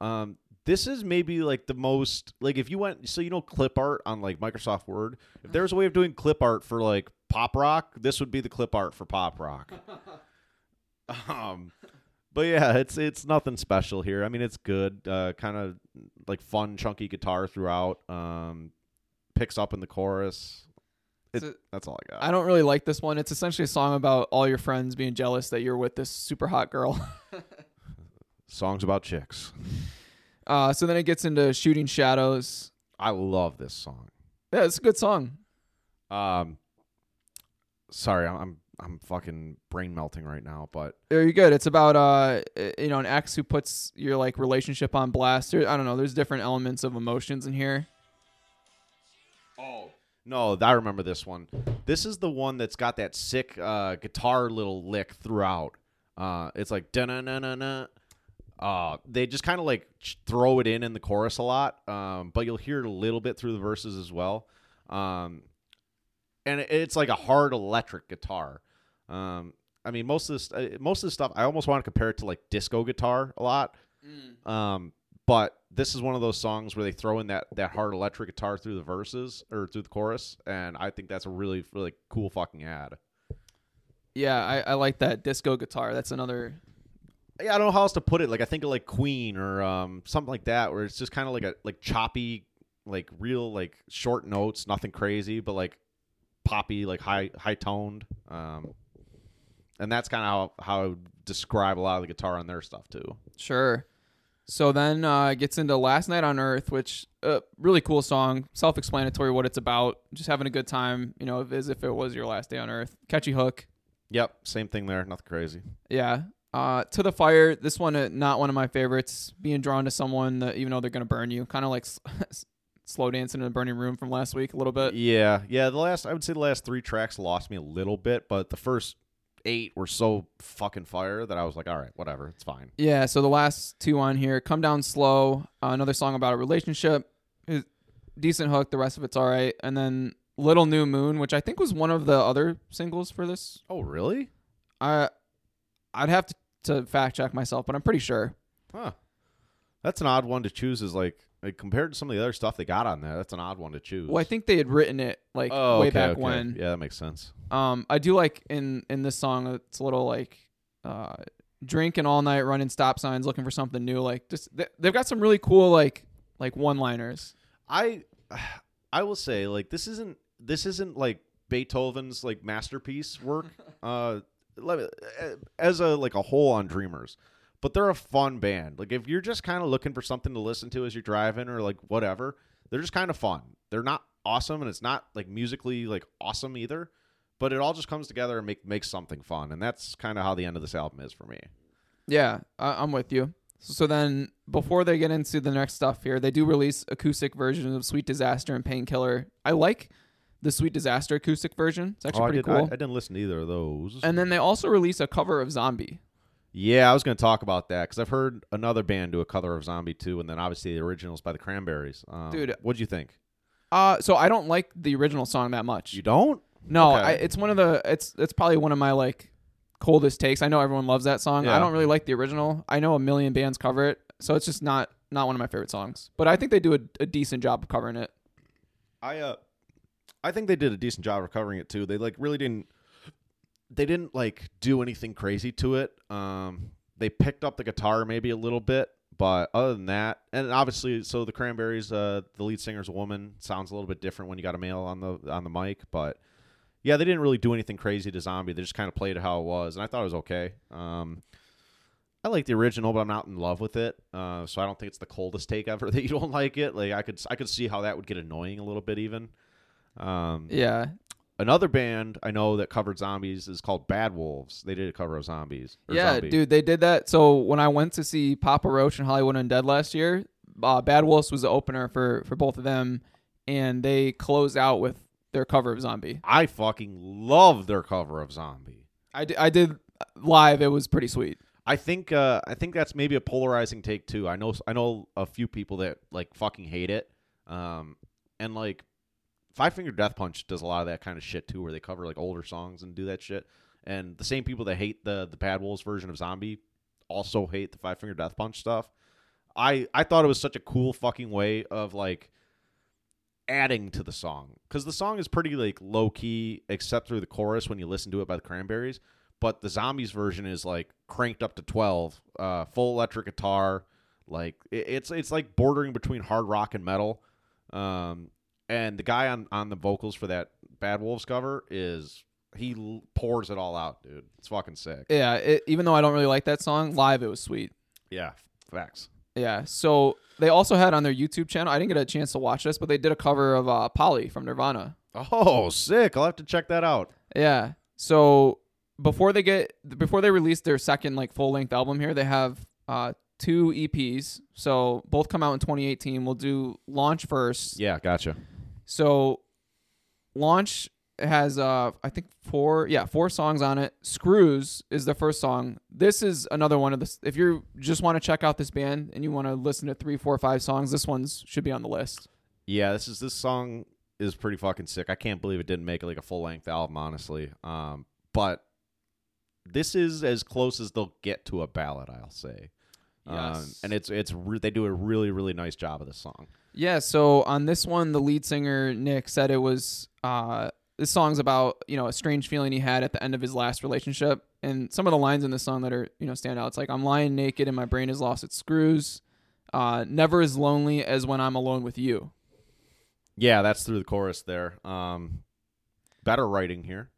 Um, this is maybe like the most like if you went so you know clip art on like Microsoft Word. If there was a way of doing clip art for like pop rock, this would be the clip art for pop rock. um, but yeah, it's it's nothing special here. I mean, it's good. Uh, kind of like fun, chunky guitar throughout. Um, picks up in the chorus. It, So- that's all I got. I don't really like this one. It's essentially a song about all your friends being jealous that you're with this super hot girl. Songs about chicks. Uh, so then it gets into "Shooting Shadows." I love this song. Yeah, it's a good song. Um, sorry, I'm I'm, fucking brain melting right now, but Very good. It's about uh, uh, you know, an ex who puts your like relationship on blast. There, I don't know. There's different elements of emotions in here. oh no, I remember this one. This is the one that's got that sick uh, guitar little lick throughout. Uh, it's like na na na na. Uh, they just kind of like throw it in in the chorus a lot, um, but you'll hear it a little bit through the verses as well. Um, and it- it's like a hard electric guitar. Um, I mean, most of this, uh, most of this stuff, I almost want to compare it to like disco guitar a lot. Um, but this is one of those songs where they throw in that that hard electric guitar through the verses or through the chorus, and I think that's a really really cool fucking ad. Yeah, I, I like that disco guitar. That's another. Yeah, I don't know how else to put it. Like I think of like Queen or um something like that, where it's just kind of like a like choppy, like real like short notes, nothing crazy, but like poppy, like high high toned. Um, and that's kind of how how I would describe a lot of the guitar on their stuff too. Sure. So then uh, it gets into Last Night on Earth, which uh, really cool song, self-explanatory what it's about, just having a good time, you know, as if it was your last day on Earth. Catchy hook, Yep, same thing there. Nothing crazy. yeah. Uh, to the fire, this one uh, not one of my favorites. Being drawn to someone that even though they're gonna burn you, kind of like s- slow dancing in a burning room from last week a little bit. Yeah, yeah. The last, I would say, the last three tracks lost me a little bit, but the first eight were so fucking fire that I was like, all right, whatever, it's fine. Yeah, so the last two on here, "Come Down Slow," uh, another song about a relationship, is decent hook. The rest of it's all right, and then "Little New Moon," which I think was one of the other singles for this. Oh, really? I, I'd have to, to fact check myself, but I'm pretty sure. Huh. That's an odd one to choose. Is like, like compared to some of the other stuff they got on there, that's an odd one to choose. Well, I think they had written it like oh, way okay, back okay. when. Yeah, that makes sense. Um, I do like in in this song. It's a little like, uh, drinking all night, running stop signs, looking for something new. Like, just they, they've got some really cool like like one liners. I, I will say, like, this isn't this isn't like Beethoven's like masterpiece work. uh, let me- as a like a whole on Dreamers, but they're a fun band. Like, if you're just kind of looking for something to listen to as you're driving or like whatever, they're just kind of fun. They're not awesome, and it's not like musically like awesome either. But it all just comes together and make makes something fun, and that's kind of how the end of this album is for me. Yeah, I, I'm with you. So then, before they get into the next stuff here, they do release acoustic versions of "Sweet Disaster" and "Painkiller." I like the "Sweet Disaster" acoustic version. It's actually oh, I, pretty did, I, cool. I didn't listen to either of those. and then they also release a cover of "Zombie." Yeah, I was going to talk about that because I've heard another band do a cover of Zombie too, and then obviously the originals by the Cranberries. Um, Dude. what'd you think? Uh, so I don't like the original song that much. You don't? no, okay. I, it's one of the it's it's probably one of my like coldest takes. I know everyone loves that song. I Yeah. don't really like the original. I know a million bands cover it, so it's just not not one of my favorite songs. But I think they do a, a decent job of covering it. I uh, I think they did a decent job of covering it too. They like really didn't. They didn't like do anything crazy to it. Um, they picked up the guitar maybe a little bit, but other than that, and obviously, so the Cranberries, uh, the lead singer's a woman. Sounds a little bit different when you got a male on the on the mic, but yeah, they didn't really do anything crazy to Zombie. They just kind of played it how it was, and I thought it was okay. Um, I like the original, but I'm not in love with it. Uh, so I don't think it's the coldest take ever that you don't like it. Like I could I could see how that would get annoying a little bit even. Um, Yeah, Another band I know that covered zombies is called Bad Wolves. They did a cover of zombies. yeah, Zombie. dude, they did that. So when I went to see Papa Roach and Hollywood Undead last year, uh, Bad Wolves was the opener for for both of them, and they closed out with their cover of Zombie. I fucking love their cover of Zombie. I did, I did live. It was pretty sweet. I think uh, I think that's maybe a polarizing take too. I know I know a few people that like fucking hate it, um, and like Five Finger Death Punch does a lot of that kind of shit too, where they cover like older songs and do that shit. And the same people that hate the the Bad Wolves version of Zombie also hate the Five Finger Death Punch stuff. I I thought it was such a cool fucking way of like adding to the song because the song is pretty like low key except through the chorus when you listen to it by the Cranberries but the zombies version is like cranked up to 12 uh full electric guitar like it, it's it's like bordering between hard rock and metal um and the guy on on the vocals for that bad wolves cover is he l- pours it all out dude it's fucking sick Yeah, it, even though I don't really like that song live, it was sweet. yeah facts Yeah. So they also had on their YouTube channel. I didn't get a chance to watch this, but they did a cover of uh, Polly from Nirvana. oh sick i'll have to check that out Yeah. So before they get before they release their second like full length album here, they have uh two EPs. So both come out in 2018. We'll do launch first. yeah gotcha So launch has uh I think four yeah, four songs on it. Screws is the first song. This is another one of the if you just want to check out this band and you want to listen to three, four, five songs, this one's should be on the list. Yeah, this is this song is pretty fucking sick. I can't believe it didn't make like a full length album, honestly. Um, but this is as close as they'll get to a ballad, I'll say. Um, Yes. and it's it's re- they do a really really nice job of this song. Yeah, so on this one, the lead singer Nick said it was uh, this song's about you know a strange feeling he had at the end of his last relationship, and some of the lines in this song that are you know stand out. It's like I'm lying naked and my brain is lost its screws. Uh, never as lonely as when I'm alone with you. Yeah, that's through the chorus there. Um, better writing here.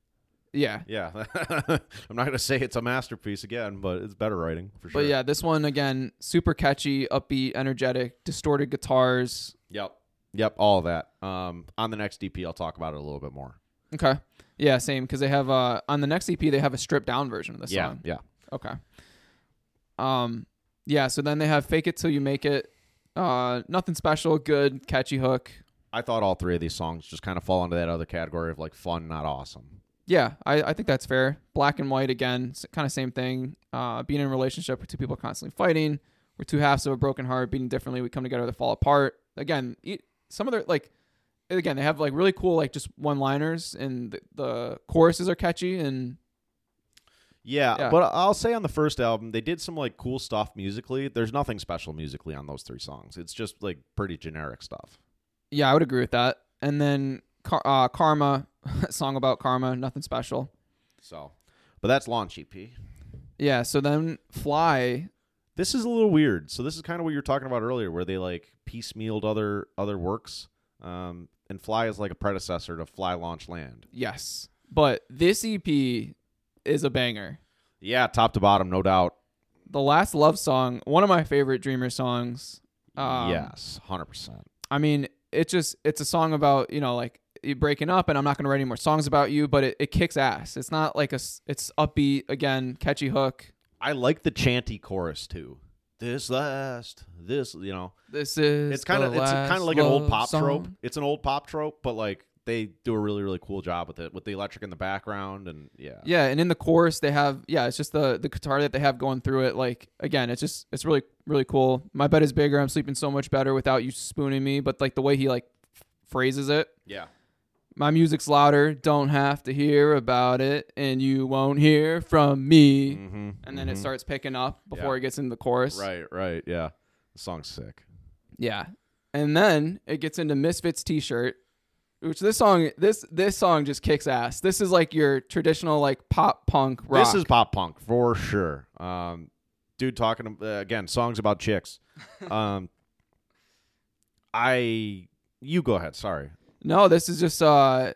Yeah. Yeah, I'm not gonna say it's a masterpiece again, but it's better writing for sure. But yeah, this one again, super catchy, upbeat, energetic, distorted guitars. Yep. Yep. All of that. Um, on the next EP, I'll talk about it a little bit more. Okay. Yeah, same because they have uh on the next EP they have a stripped down version of this yeah. song. Yeah. Okay. Um yeah, so then they have Fake It Till You Make It. Uh nothing special, good, catchy hook. I thought all three of these songs just kind of fall into that other category of like fun, not awesome. Yeah, I, I think that's fair. Black and white again, kind of same thing. Uh, being in a relationship where two people are constantly fighting, we're two halves of a broken heart beating differently. We come together to fall apart. Again, some of their like, again they have like really cool like just one liners and the, the choruses are catchy and Yeah, Yeah. but I'll say on the first album, they did some like cool stuff musically. There's nothing special musically on those three songs. It's just like pretty generic stuff. yeah, I would agree with that. And then Car- uh, Karma, song about karma, nothing special. So, but that's launch EP. Yeah, so then Fly, This is a little weird. So this is kind of what you were talking about earlier, where they like piecemealed other other works. Um, and Fly is like a predecessor to Fly Launch Land. yes, but this EP is a banger. Yeah, top to bottom, no doubt. The last love song, one of my favorite Dreamer songs. Um, yes, hundred percent. I mean, it just it's a song about you know like breaking up, and I'm not gonna write any more songs about you, but it, it kicks ass. It's not like a, it's upbeat again, catchy hook. I like the chanty chorus too. This last, this you know, This is it's kind of it's kind of like an old pop song. trope. It's an old pop trope, but like they do a really really cool job with it with the electric in the background and yeah. Yeah, and in the chorus they have yeah, it's just the the guitar that they have going through it. Like again, it's just it's really really cool. My bed is bigger. I'm sleeping so much better without you spooning me. But like the way he like phrases it, Yeah. My music's louder. Don't have to hear about it, and you won't hear from me. Mm-hmm. And then it starts picking up before Yeah. it gets into the chorus. Right, right, yeah. The song's sick. Yeah. And then it gets into Misfits t-shirt, which this song this this song just kicks ass. This is like your traditional like pop punk rock. This is pop punk for sure. Um, dude talking uh, again songs about chicks. Um, I you go ahead. Sorry. No, this is just uh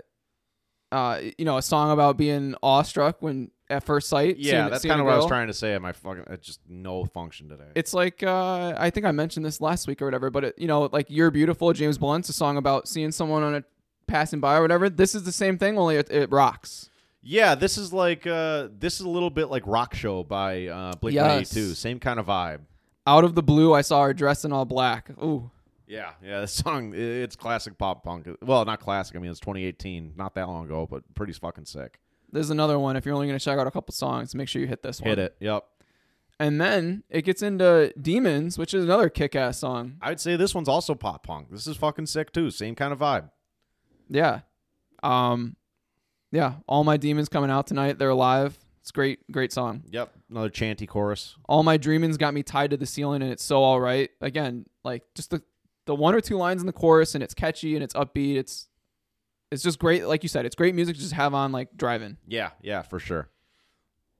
uh you know, a song about being awestruck when at first sight. Yeah, seeing- that's seeing kind of what I was trying to say. My fucking it just no function today. It's like uh I think I mentioned this last week or whatever, but it, you know, like You're Beautiful, James Blunt's a song about seeing someone on a passing by or whatever. This is the same thing, only it, it rocks. yeah, this is like uh, this is a little bit like Rock Show by uh, Blink Yes. 182. Same kind of vibe. Out of the blue, I saw her dressed in all black. Ooh. Yeah, yeah. This song it's classic pop punk. Well, not classic. I mean, it's 2018, not that long ago, but pretty fucking sick. There's another one. If you're only going to check out a couple songs, make sure you hit this one. Hit it. Yep. And then it gets into Demons, which is another kick ass song. I'd say this one's also pop punk. This is fucking sick too. Same kind of vibe. Yeah. Um yeah, all my demons coming out tonight. They're alive. It's great, great song. Yep. Another chanty chorus. All my dreamings got me tied to the ceiling and it's so all right. Again, like just the the one or two lines in the chorus and it's catchy and it's upbeat. It's it's just great. Like you said, it's great music to just have on like driving. Yeah, yeah, for sure.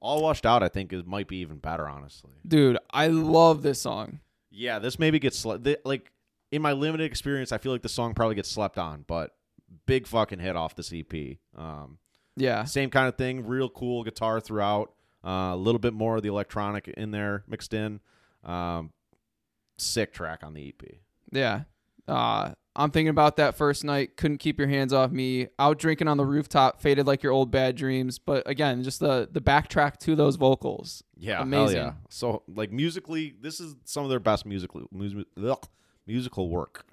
All washed out, I think, is might be even better, honestly. Dude, I love this song. Yeah, this maybe gets sle- th- like in my limited experience, I feel like the song probably gets slept on, but big fucking hit off this EP. Um, Yeah. same kind of thing, real cool guitar throughout. Uh, a little bit more of the electronic in there mixed in. Um, sick track on the EP. Yeah. Uh, I'm thinking about that first night. Couldn't keep your hands off me. Out drinking on the rooftop, faded like your old bad dreams. But again, just the the backtrack to those vocals. Yeah, Amazing. Yeah. So like musically, this is some of their best musical mus- ugh, musical work.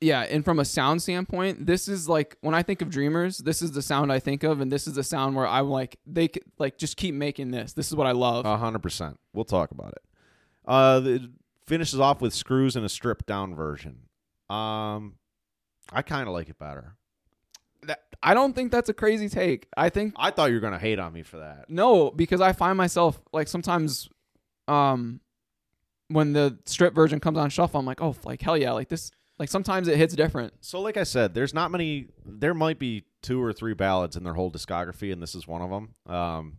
Yeah, and from a sound standpoint, this is like when I think of Dreamers, this is the sound I think of, and this is the sound where I'm like, they c- like just keep making this. This is what I love. A hundred percent. We'll talk about it. Uh, it finishes off with screws and a stripped down version. Um, I kind of like it better. That- I don't think that's a crazy take. I think I thought you were gonna hate on me for that. no, because I find myself like sometimes, um, when the strip version comes on shuffle, I'm like, oh, like hell yeah, like this. Like sometimes it hits different. So, like I said, there's not many. There might be two or three ballads in their whole discography, and this is one of them. Um,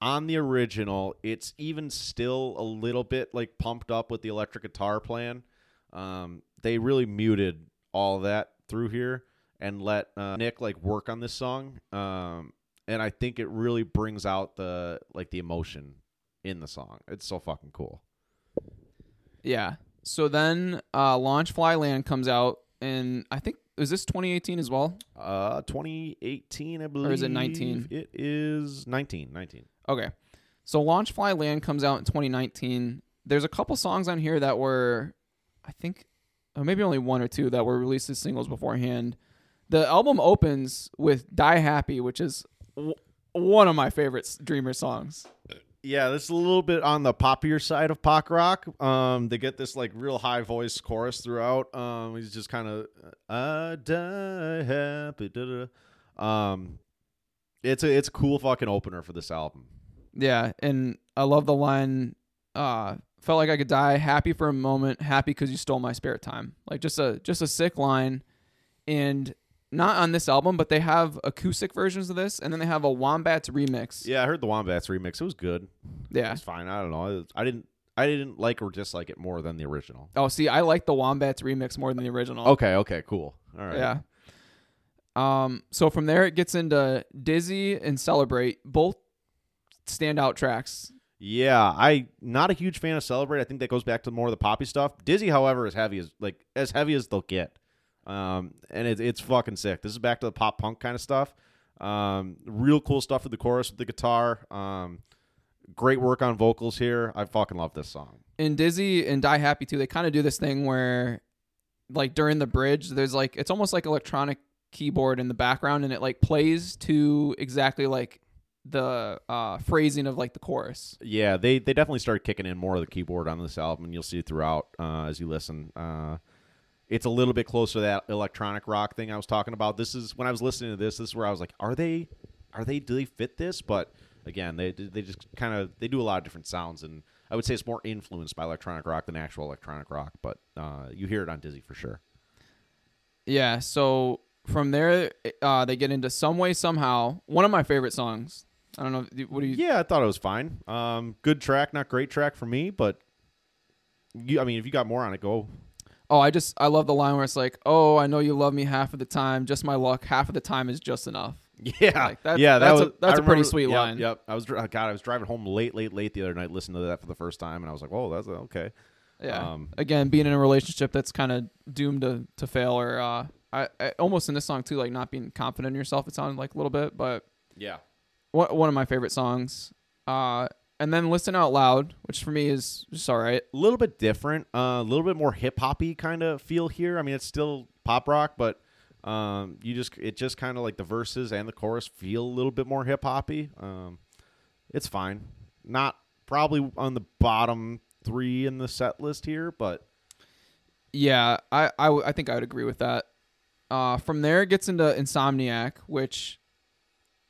on the original, it's even still a little bit like pumped up with the electric guitar playing. Um, they really muted all that through here and let uh, Nick like work on this song. Um, and I think it really brings out the like the emotion in the song. It's so fucking cool. Yeah. So then uh Launch Fly Land comes out and I think is this 2018 as well? Uh, 2018, I believe. Or is it 19? It is 19. 19. Okay. So Launch Fly Land comes out in 2019. There's a couple songs on here that were I think or maybe only one or two that were released as singles beforehand. The album opens with Die Happy, which is w- one of my favorite Dreamer songs. Yeah, this is a little bit on the poppier side of pop rock. Um, they get this like real high voice chorus throughout. Um, he's just kind of I die happy. Da, da. Um, it's a it's a cool fucking opener for this album. Yeah, and I love the line uh felt like I could die happy for a moment, happy cuz you stole my spare time. Like just a just a sick line and not on this album, but they have acoustic versions of this and then they have a Wombats remix. Yeah, I heard the Wombats remix. It was good. Yeah. was fine. I don't know. I didn't I didn't like or dislike it more than the original. Oh, see, I like the Wombats remix more than the original. Okay. Okay. Cool. All right. Yeah. Um so from there it gets into Dizzy and Celebrate, both standout tracks. Yeah, I not a huge fan of Celebrate. I think that goes back to more of the poppy stuff. Dizzy, however, is heavy as like as heavy as they'll get, um, and it's it's fucking sick. This is back to the pop punk kind of stuff. Um, real cool stuff with the chorus with the guitar. Um, great work on vocals here. I fucking love this song. in Dizzy and Die Happy too, they kind of do this thing where, like during the bridge, there's like it's almost like electronic keyboard in the background, and it like plays to exactly like the uh, phrasing of like the chorus. Yeah, they they definitely started kicking in more of the keyboard on this album, and you'll see it throughout uh, as you listen. Uh, it's a little bit closer to that electronic rock thing I was talking about. This is when I was listening to this. This is where I was like, are they, are they, do they fit this? But again, they they just kind of they do a lot of different sounds, and I would say it's more influenced by electronic rock than actual electronic rock. But uh, you hear it on Dizzy for sure. Yeah. So from there, uh, they get into Some Way Somehow, one of my favorite songs. I don't know. What do you? Yeah, I thought it was fine. Um, good track, not great track for me, but you, I mean, if you got more on it, go. Oh, I just I love the line where it's like, "Oh, I know you love me half of the time, just my luck half of the time is just enough." Yeah, Like, that- yeah, that that's a- was, that's I a pretty sweet yep, line. Yep, I was dri- God, I was driving home late, late, late the other night, listening to that for the first time, and I was like, "Whoa, that's okay." Yeah. Um, Again, being in a relationship that's kind of doomed to, to fail, or uh, I, I almost in this song too, like not being confident in yourself. It sounded like a little bit, but Yeah, one one of my favorite songs. Uh, and then listen out loud, which for me is just all right. a little bit different, uh, a little bit more hip hoppy kind of feel here. I mean, it's still pop rock, but um, you just it just kind of like the verses and the chorus feel a little bit more hip hoppy. Um, it's fine, not probably on the bottom three in the set list here, but Yeah, I I, w- I think I would agree with that. Uh, from there, it gets into Insomniac, which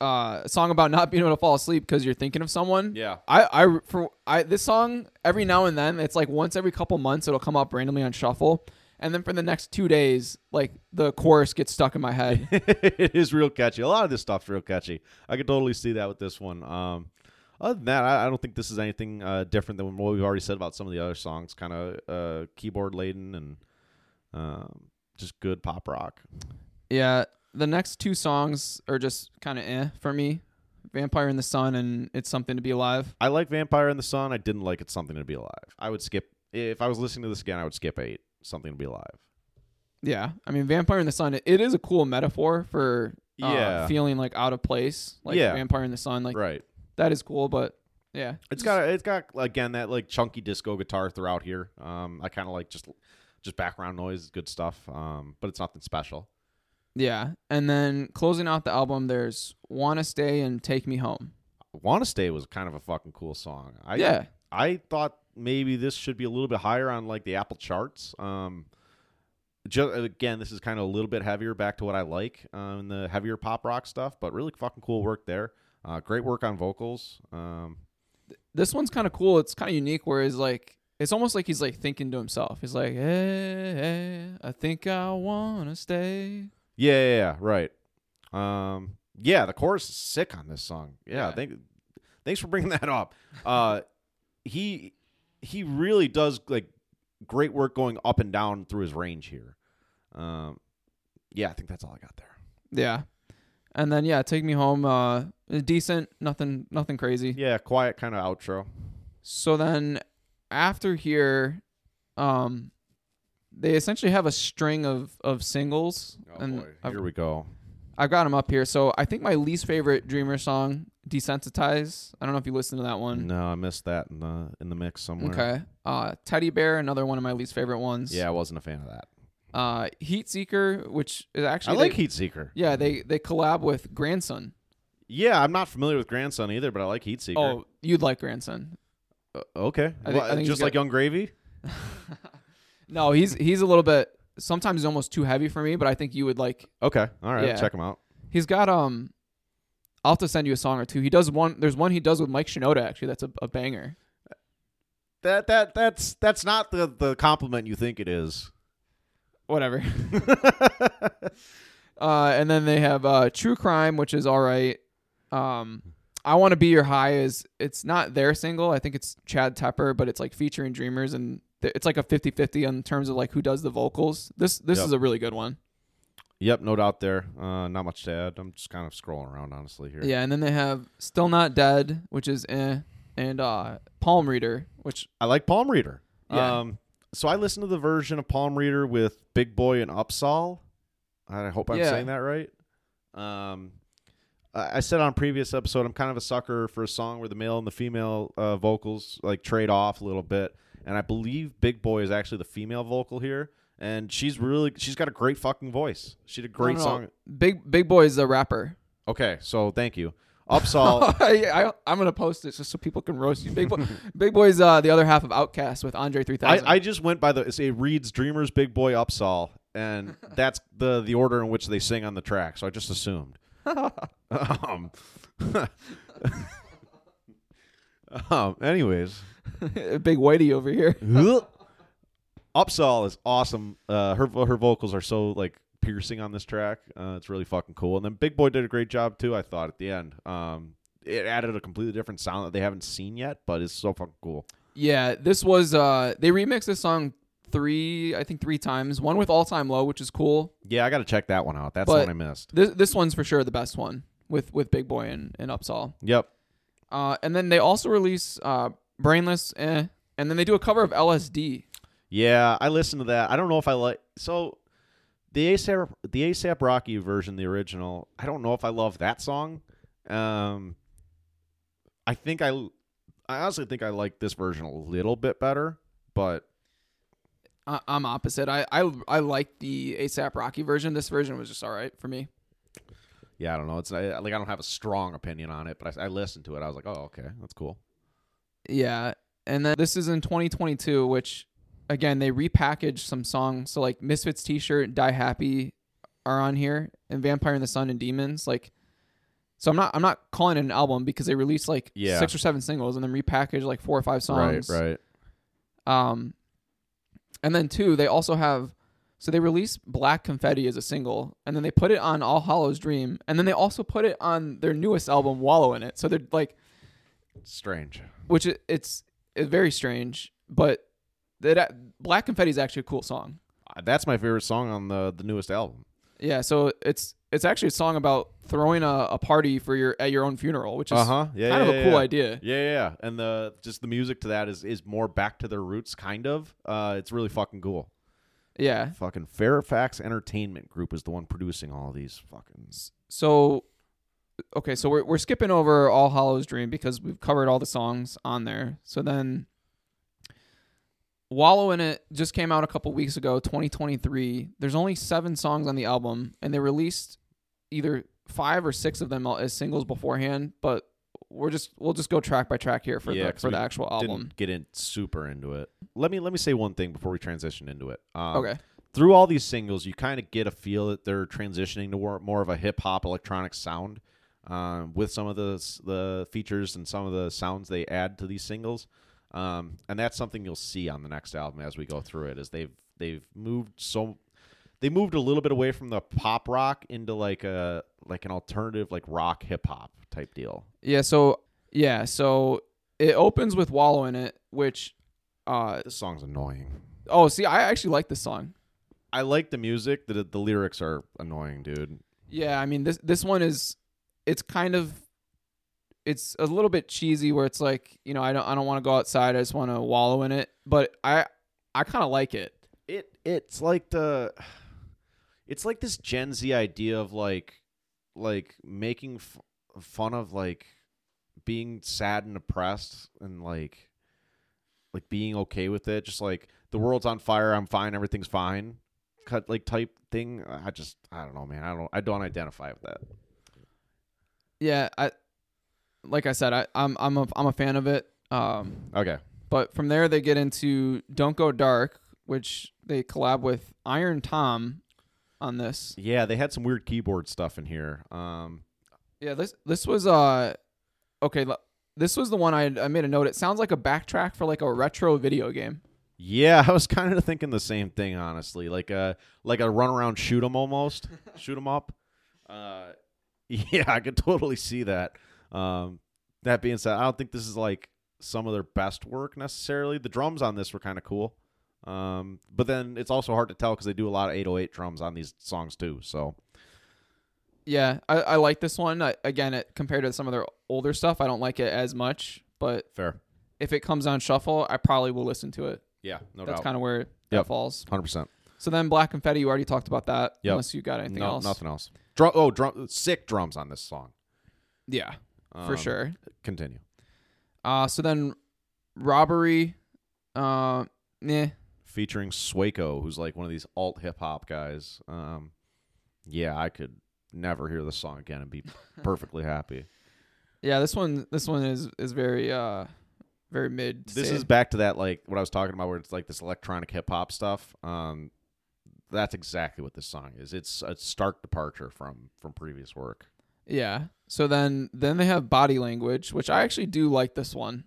uh, a song about not being able to fall asleep because you're thinking of someone. yeah, I, I for I this song every now and then it's like once every couple months it'll come up randomly on shuffle, and then for the next two days like the chorus gets stuck in my head. it is real catchy. A lot of this stuff's real catchy. I could totally see that with this one. Um, other than that, I, I don't think this is anything uh, different than what we've already said about some of the other songs. Kind of uh, keyboard laden and um, just good pop rock. yeah, the next two songs are just kind of eh for me. Vampire in the Sun and It's Something to Be Alive. I like Vampire in the Sun. I didn't like It's Something to Be Alive. I would skip if I was listening to this again. I would skip eight. Something to Be Alive. Yeah, I mean Vampire in the Sun. It, it is a cool metaphor for uh, Yeah. feeling like out of place, like Yeah. Vampire in the Sun. Like right. that is cool, but yeah, It's got it's got again that like chunky disco guitar throughout here. Um, I kind of like just just background noise, good stuff. Um, but it's nothing special. Yeah. And then closing out the album, there's "Wanna Stay" and "Take Me Home." Want to Stay was kind of a fucking cool song. I yeah, I thought maybe this should be a little bit higher on like the Apple charts. Um, just again, this is kind of a little bit heavier back to what I like um, in the heavier pop rock stuff, but really fucking cool work there. Uh, great work on vocals. Um, this one's kind of cool. It's kind of unique. Whereas like it's almost like he's like thinking to himself. He's like, "Hey, hey I think I wanna stay." Yeah, yeah, yeah, right. Um, yeah, the chorus is sick on this song. Yeah, Yeah. thank, thanks for bringing that up. Uh, he he really does like great work going up and down through his range here. Um, yeah, I think that's all I got there. Yeah. And then yeah, take me home. Uh, decent, nothing, nothing crazy. Yeah, quiet kind of outro. So then after here, um, they essentially have a string of of singles, Oh and boy, I've, here we go. I've got them up here. So I think my least favorite Dreamer song, "Desensitize." I don't know if you listened to that one. No, I missed that in the in the mix somewhere. Okay. Uh, Teddy Bear, another one of my least favorite ones. Yeah, I wasn't a fan of that. Uh, Heat Seeker, which is actually I like they- Heat Seeker. Yeah, they they collab with Grandson. Yeah, I'm not familiar with Grandson either, but I like Heat Seeker. Oh, you'd like Grandson. Uh, okay. I thi- I Well, think just got- like Yung Gravy. No, he's he's a little bit. Sometimes he's almost too heavy for me, but I think you would like. Okay, all right, Yeah. check him out. He's got um. I'll have to send you a song or two. He does one. There's one he does with Mike Shinoda. Actually, that's a, a banger. That that that's that's not the the compliment you think it is. Whatever. uh, and then they have uh, True Crime, which is all right. Um, I want to be your high is it's not their single. I think it's Chad Tepper, but it's like featuring Dreamers and th- it's like a 50-50 in terms of like who does the vocals. This this Yep. is a really good one. Yep, no doubt there. Uh, not much to add. I'm just kind of scrolling around honestly here. Yeah, and then they have Still Not Dead, which is eh, and uh, Palm Reader, which I like Palm Reader. Yeah. Um, so I listened to the version of Palm Reader with Big Boi and UPSAHL. I hope I'm Yeah. saying that right. Um, I I said on a previous episode, I'm kind of a sucker for a song where the male and the female uh, vocals like trade off a little bit, and I believe Big Boi is actually the female vocal here, and she's really she's got a great fucking voice. She did a great no, no, song. Big Big Boi is the rapper. Okay, so thank you. UPSAHL. I, am gonna post it just so people can roast you. Big Boi, Big Boi's uh, the other half of OutKast with Andre 3000. I, I just went by the it reads Dreamers Big Boi UPSAHL, and that's the the order in which they sing on the track. So I just assumed. um, um, anyways, Big Whitey over here. UPSAHL is awesome. Uh, her her vocals are so like piercing on this track. Uh, it's really fucking cool. And then Big Boi did a great job too. I thought at the end. Um, it added a completely different sound that they haven't seen yet, but it's so fucking cool. Yeah, this was uh they remixed this song three, I think three times. One with All Time Low, which is cool. Yeah, I got to check that one out. That's But- the one I missed. This this one's for sure the best one with with Big Boi and, and UPSAHL. Yep. Uh, and then they also release uh Brainless, eh, and then they do a cover of LSD. Yeah, I listened to that. I don't know if I like so the ASAP the ASAP Rocky version, the original. I don't know if I love that song. Um, I think I I honestly think I like this version a little bit better, but I, I'm opposite. I, I I like the ASAP Rocky version. This version was just all right for me. Yeah, I don't know. It's like I don't have a strong opinion on it, but I, I listened to it. I was like, oh, okay, that's cool. Yeah, and then this is in 2022, which again they repackaged some songs. So like Misfits T-shirt, Die Happy are on here, and Vampire in the Sun and Demons. Like, so I'm not I'm not calling it an album because they released like Yeah. six or seven singles and then repackaged like four or five songs. Right, right. Um, and then two, they also have. So they released Black Confetti as a single, and then they put it on All Hallows Dream, and then they also put it on their newest album, Wallow in it. So they're like, Strange. which it, it's it's very strange, but that Black Confetti is actually a cool song. Uh, That's my favorite song on the the newest album. Yeah, so it's it's actually a song about throwing a, a party for your at your own funeral, which is Uh huh. Yeah, kind yeah, of a yeah, cool yeah. idea. Yeah, yeah, yeah. And the just the music to that is is more back to their roots, kind of. Uh, it's really fucking cool. Yeah. Fucking Fairfax Entertainment Group is the one producing all these fucking. So okay, so we're we're skipping over All Hallows Dream because we've covered all the songs on there. So then Wallow in It just came out a couple weeks ago, 2023. There's only 7 songs on the album and they released either 5 or 6 of them as singles beforehand, but we're just we'll just go track by track here for Yeah, the for the actual album. Didn't get in super into it. Let me let me say one thing before we transition into it. Um, Okay. Through all these singles, you kind of get a feel that they're transitioning to more, more of a hip hop electronic sound, um, with some of the the features and some of the sounds they add to these singles. Um, and that's something you'll see on the next album as we go through it. Is they've they've moved so they moved a little bit away from the pop rock into like a like an alternative like rock hip hop type deal. Yeah, so yeah, so it opens with Wallow in It, which uh This song's annoying. oh, see, I actually like this song. I like the music. The the lyrics are annoying, dude. Yeah, I mean this this one is it's kind of it's a little bit cheesy where it's like, you know, I don't I don't want to go outside, I just want to wallow in it, but I I kind of like it. It it's like the it's like this Gen Z idea of like like making f- fun of like being sad and oppressed and like like being okay with it. Just like the world's on fire i'm fine everything's fine cut like type thing. I just i don't know man. I don't i don't identify with that. Yeah, I like I said, I I'm I'm a I'm a fan of it. Um okay. but from there they get into Don't Go Dark, which they collab with Iron Tom on this. yeah they had some weird keyboard stuff in here um Yeah, this this was uh okay, l- this was the one I I made a note. It sounds like a backtrack for like a retro video game. Yeah, I was kind of thinking the same thing, honestly. Like a like a run around shoot 'em almost, shoot 'em up. Uh, yeah, I could totally see that. Um, that being said, I don't think this is like some of their best work necessarily. The drums on this were kind of cool, um, but then it's also hard to tell because they do a lot of 808 drums on these songs too. So Yeah, I, I like this one. I, again, it compared to some of their older stuff, I don't like it as much. But fair. if it comes on shuffle, I probably will listen to it. Yeah, no That's doubt. That's kind of where that Yep. falls. Hundred percent. So then Black Confetti, you already talked about that. Yep. Unless you got anything No, else. nothing else. Drum. Oh, drum. Sick drums on this song. Yeah, for Um, sure. Continue. Uh, so then robbery. Uh, nah. Featuring Sueco, who's like one of these alt hip hop guys. Um, yeah, I could never hear this song again and be perfectly happy. Yeah, this one this one is is very uh very mid. This is back to that like what I was talking about, where it's like this electronic hip hop stuff. Um, that's exactly what this song is. It's a stark departure from from previous work. yeah. So then then they have body language, which I actually do like this one.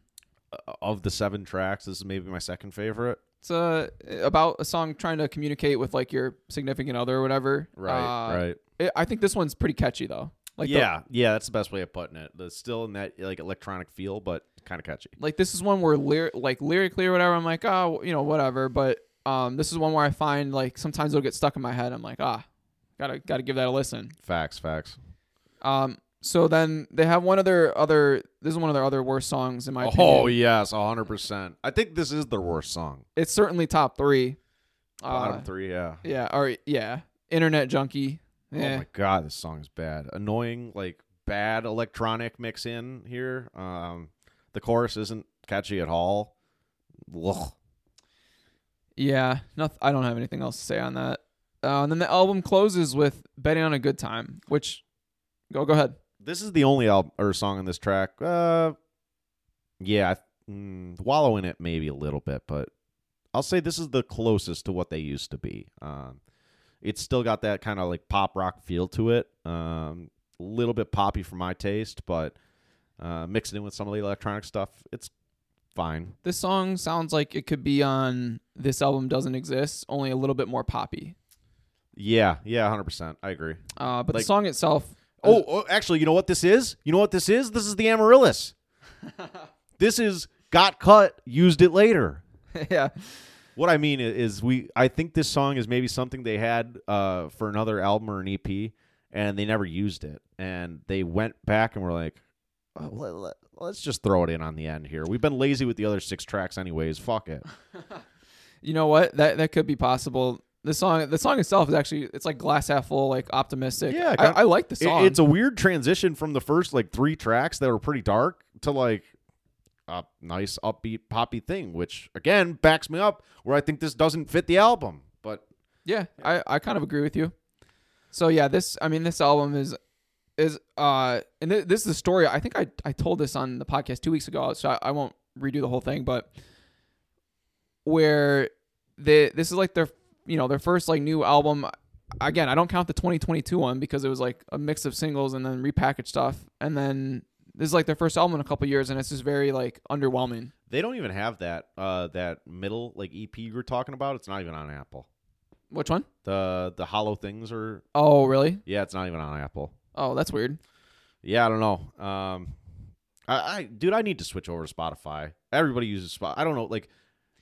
Uh, of the seven tracks, this is maybe my second favorite. It's uh, about a song trying to communicate with like your significant other or whatever. Right, Uh, right. it- I think this one's pretty catchy though. Like the- yeah, yeah, that's the best way of putting it. It's still in that like electronic feel, but kind of catchy. like this is one where like lyrically or whatever, I'm like, oh, you know, whatever. But um, this is one where I find like sometimes it'll get stuck in my head. I'm like, ah, gotta gotta give that a listen. Facts, facts. Um, so then they have one of their other. This is one of their other worst songs in my Oh opinion. yes, hundred percent. I think this is their worst song. It's certainly top three. Bottom Uh, three, yeah. yeah, or yeah, Internet Junkie. Oh my god, this song is bad. Annoying, like bad electronic mix in here. Um, the chorus isn't catchy at all. Ugh. yeah. Noth- I don't have anything else to say on that. Uh, and then the album closes with "Betting on a Good Time," which go go ahead. This is the only album or song on this track. Uh, yeah, I- mm, wallow in it maybe a little bit, but I'll say this is the closest to what they used to be. Um, it's still got that kind of like pop rock feel to it. Um, a little bit poppy for my taste, but uh, mixed in with some of the electronic stuff, it's fine. This song sounds like it could be on "This Album Doesn't Exist," only a little bit more poppy. Yeah, yeah, hundred percent. I agree. Uh, but Like- the song itself. Oh, oh, actually, you know what this is? You know what this is? This is the Amaryllis. this is got cut, used it later. yeah, What I mean is, we. I think this song is maybe something they had uh, for another album or an EP, and they never used it, and they went back and were like, oh, let, let, let's just throw it in on the end here. We've been lazy with the other six tracks, anyways. Fuck it. you know what? That that could be possible. The song, the song itself is actually it's like glass half full, like optimistic. Yeah, I, I like the It- song. it's a weird transition from the first like three tracks that were pretty dark to like a nice upbeat poppy thing, which again backs me up where I think this doesn't fit the album. But Yeah, I, I kind of agree with you. So yeah, this I mean this album is is uh and th- this is the story. I think I I told this on the podcast two weeks ago, so I, I won't redo the whole thing, but where the this is like their you know their first like new album. Again, I don't count the 2022 one because it was like a mix of singles and then repackaged stuff, and then this is like their first album in a couple years, and it's just very like underwhelming. they don't even have that uh that middle like EP you were talking about. It's not even on Apple. Which one? The the hollow things are Oh, really? yeah, it's not even on Apple. Oh, that's weird. Yeah, I don't know. Um, I, I dude, I need to switch over to Spotify. Everybody uses Spot. I don't know, like.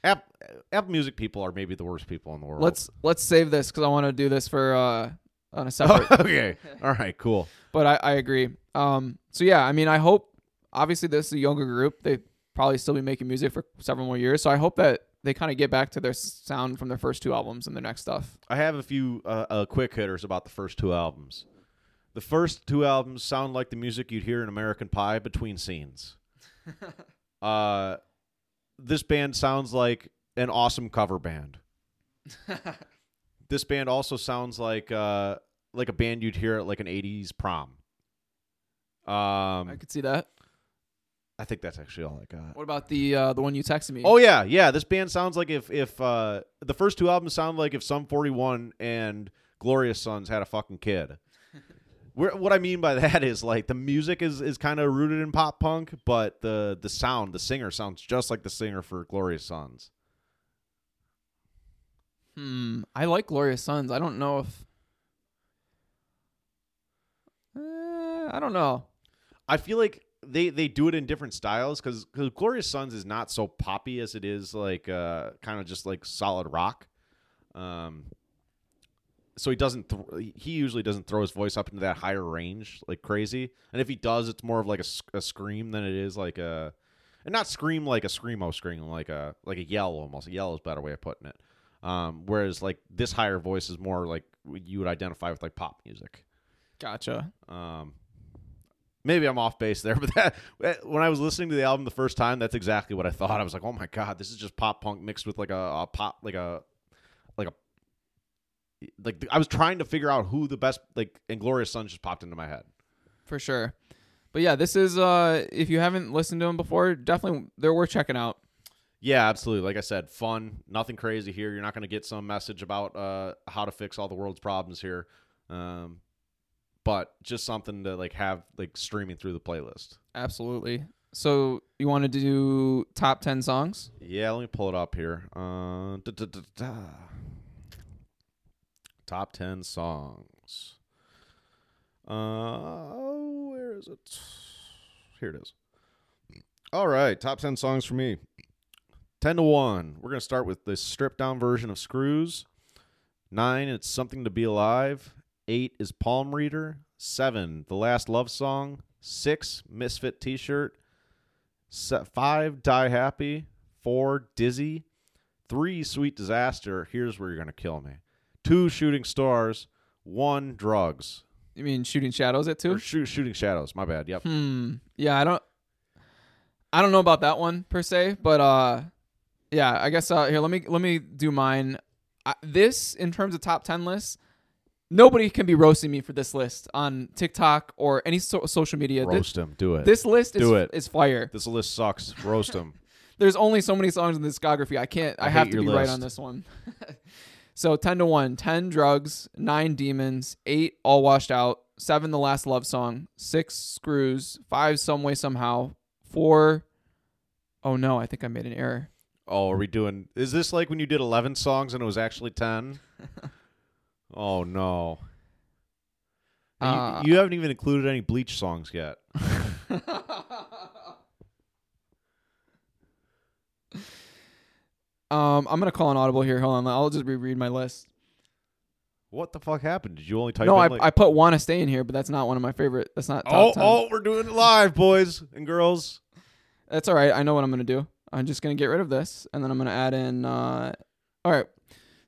App, Apple Music people are maybe the worst people in the world. Let's let's save this because I want to do this for uh on a separate. okay. All right. Cool. but I, I agree. Um, so yeah, I mean, I hope obviously this is a younger group. They probably still be making music for several more years. So I hope that they kind of get back to their sound from their first two albums and their next stuff. I have a few uh, uh, quick hitters about the first two albums. The first two albums sound like the music you'd hear in American Pie between scenes. uh, this band sounds like an awesome cover band. this band also sounds like uh, like a band you'd hear at like an '80s prom. Um, I could see that. I think that's actually all I got. What about the uh, the one you texted me? Oh yeah, yeah. This band sounds like if if uh, the first two albums sound like if Sum 41 and Glorious Sons had a fucking kid. Where, what I mean by that is like the music is is kind of rooted in pop punk, but the the sound, the singer sounds just like the singer for Glorious Sons. Hmm. I like Glorious Sons. I don't know if. Uh, I don't know. I feel like they they do it in different styles because Glorious Sons is not so poppy as it is like uh, kind of just like solid rock. Um, so he doesn't. Th- he usually doesn't throw his voice up into that higher range like crazy. And if he does, it's more of like a scream than it is like a, and not scream like a screamo scream, like a like a yell almost. A yell is a better way of putting it. Um, whereas like this higher voice is more like you would identify with like pop music. Gotcha. Um, maybe I'm off base there, but that when I was listening to the album the first time, that's exactly what I thought. I was like, oh my god, this is just pop punk mixed with like a, a pop, like a, like I was trying to figure out who the best like Inglorious Sons just popped into my head. For sure. But yeah, this is uh if you haven't listened to them before, definitely they're worth checking out. Yeah, absolutely. Like I said, fun, nothing crazy here. You're not going to get some message about uh, how to fix all the world's problems here, um, but just something to like have like streaming through the playlist. Absolutely. So you want to do top 10 songs? Yeah, let me pull it up here. Uh, da, da, da, da. Top 10 songs. Uh, where is it? Here it is. All right, top 10 songs for me. 10 to 1. We're going to start with the stripped down version of Screws. 9, It's Something to Be Alive. 8 is Palm Reader. 7, The Last Love Song. 6, Misfit T shirt. Five, Die Happy. Four, Dizzy. Three, Sweet Disaster. Here's where you're gonna kill me. Two, Shooting Stars. One, Drugs. You mean Shooting Shadows at Or 2? shoot, Shooting Shadows. My bad. Yep. Hmm. Yeah, I don't I don't know about that one per se, but uh yeah, I guess uh here let me let me do mine. I, this in terms of top 10 lists, nobody can be roasting me for this list on TikTok or any so- social media. Roast him. Do it. This list is Do it. is fire. this list sucks. Roast him. There's only so many songs in the discography. I can't. I, I have to be right on this one. so ten to one. Ten drugs. Nine demons. Eight all washed out. Seven the last love song. Six screws. Five some way somehow. 4 Oh no, I think I made an error. Oh, are we doing? Is this like when you did 11 songs and it was actually 10? oh no. And you- Uh, you, haven't even included any Bleach songs yet. um, I'm gonna call an audible here. Hold on, I'll just reread my list. What the fuck happened? Did you only type no, in I, like? I put wanna stay in here, but that's not one of my favorite. That's not top oh, 10. oh, we're doing it live, boys and girls. That's all right. I know what I'm gonna do. I'm just gonna get rid of this, and then I'm gonna add in. Uh, all right.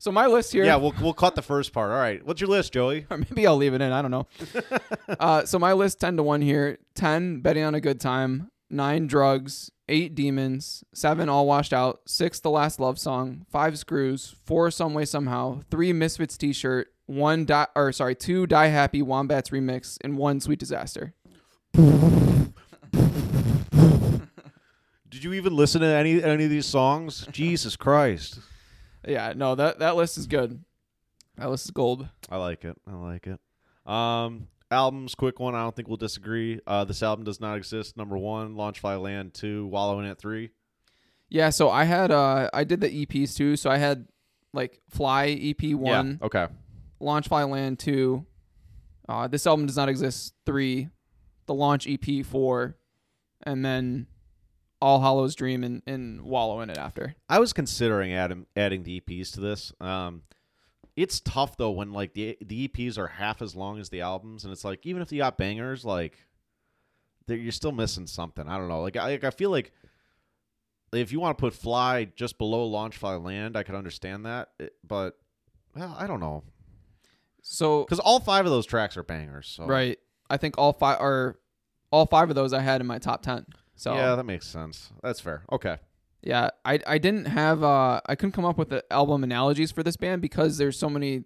So my list here. Yeah, we'll we'll cut the first part. All right, what's your list, Joey? or maybe I'll leave it in. I don't know. uh, so my list ten to one here. Ten betting on a good time. Nine drugs. Eight demons. Seven all washed out. Six the last love song. Five screws. Four some way somehow. Three misfits t-shirt. One die or sorry two die happy wombats remix and one sweet disaster. Did you even listen to any any of these songs? Jesus Christ, Yeah, no that that list is good. That list is gold. I like it. I like it. Um, albums, quick one. I don't think we'll disagree. Uh, this album does not exist. Number one, Launch Fly Land. Two, Wallowing at three. Yeah, so I had uh I did the EPs too. So I had like Fly EP one, Yeah. Okay. Launch Fly Land two. Uh, this album does not exist three, the Launch EP four, and then All Hallows Dream and, and Wallow in it after. I was considering adding adding the EPs to this. Um, It's tough though when like the the EPs are half as long as the albums, and it's like even if you got bangers, like you're still missing something. I don't know. Like I, like, I feel like if you want to put Fly just below Launch Fly Land, I could understand that, It- but well, I don't know So because all five of those tracks are bangers. So right, I think all five are all five of those I had in my top ten. So yeah, that makes sense. That's fair. Okay. Yeah, I I didn't have uh I couldn't come up with the album analogies for this band because there's so many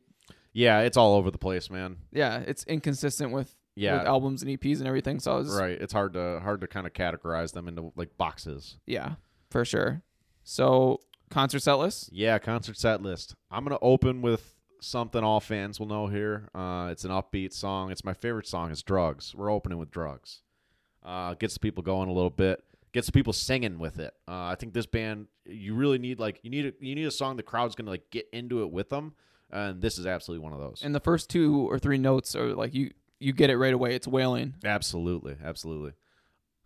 Yeah, it's all over the place, man. yeah, it's inconsistent with Yeah. with albums and EPs and everything. So I was Right. It's hard to hard to kind of categorize them into like boxes. yeah, for sure. So concert set list? Yeah, concert set list. I'm gonna open with something all fans will know here. Uh, it's an upbeat song. It's my favorite song. It's "Drugs." We're opening with "Drugs." Uh, gets the people going a little bit. Gets the people singing with it. Uh, I think this band, you really need like you need a, you need a song the crowd's gonna like get into it with them, and this is absolutely one of those. And the first two or three notes are like you you get it right away. It's wailing. Absolutely, absolutely.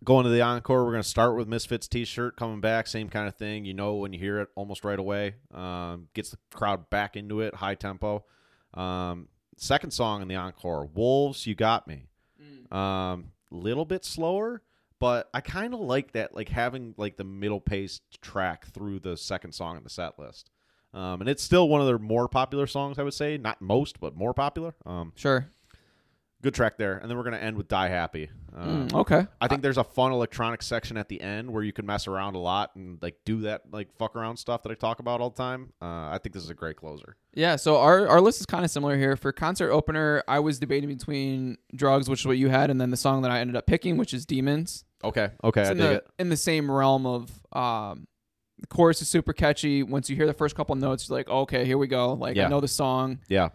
Going to the encore, we're going to start with Misfits T-shirt coming back, same kind of thing. You know when you hear it almost right away. Um, gets the crowd back into it, high tempo. Um, second song in the encore, Wolves, You Got Me. Um, little bit slower, but I kind of like that, like having like the middle paced track through the second song in the set list. Um, and it's still one of their more popular songs, I would say. Not most, but more popular. Um, Sure. Good track there. And then we're gonna end with Die Happy. Um, Mm, okay. I think there's a fun electronic section at the end where you can mess around a lot and like do that like fuck around stuff that I talk about all the time. Uh, I think this is a great closer. Yeah, so our, our list is kind of similar here. For concert opener, I was debating between drugs, which is what you had, and then the song that I ended up picking, which is Demons. Okay, okay, It's I in dig the it. in the same realm of um the chorus is super catchy. Once you hear the first couple notes, you're like, okay, here we go. Like Yeah. I know the song. Yeah,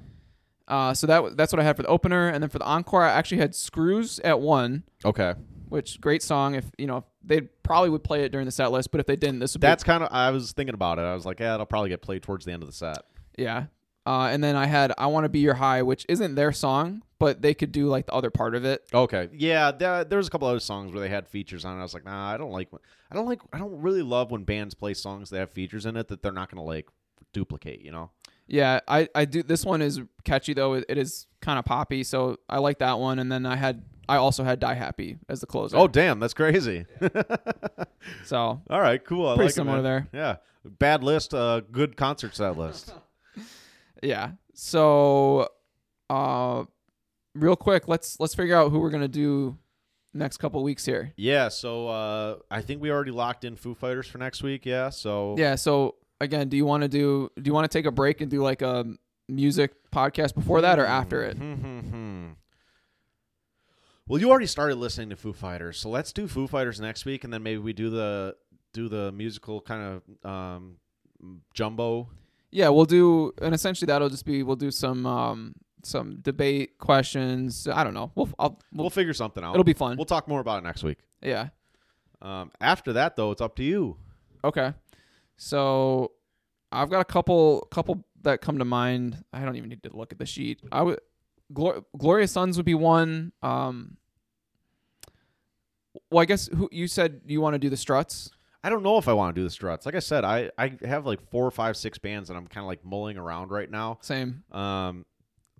Uh, so that that's what I had for the opener, and then for the encore, I actually had Screws at one, okay. which great song. If you know, they probably would play it during the set list, but if they didn't, this would be That's kind of I was thinking about it. I was like, yeah, it'll probably get played towards the end of the set. yeah. Uh, and then I had I want to be your high, which isn't their song, but they could do like the other part of it. Okay, yeah, there, there was a couple other songs where they had features on it. I was like, nah, I don't like, I don't like, I don't really love when bands play songs that have features in it that they're not gonna like duplicate. You know? Yeah, I, I do. This one is catchy though. It, it is kind of poppy, so I like that one. And then I had I also had Die Happy as the closer. Oh, damn, that's crazy. so All right, cool. I Pretty like it, similar man. there. Yeah, bad list, uh, good concert set list. yeah. So, uh, real quick, let's let's figure out who we're gonna do next couple weeks here. Yeah, so uh, I think we already locked in Foo Fighters for next week. Yeah, so Yeah. So again, do you want to do do you want to take a break and do like a music podcast before that or after it? Well, you already started listening to Foo Fighters, so let's do Foo Fighters next week, and then maybe we do the do the musical kind of um, jumbo. Yeah, we'll do, and essentially that'll just be we'll do some um some debate questions. I don't know. We'll I'll, We'll, we'll figure something out. it'll be fun. We'll talk more about it next week. yeah. Um, after that, though, it's up to you. Okay. So I've got a couple couple that come to mind. I don't even need to look at the sheet. I would Glor- Glorious Sons would be one. Um Well, I guess who you said you want to do the Struts? I don't know if I want to do the Struts. Like I said, I I have like four or five, six bands that I'm kind of like mulling around right now. Same. Um,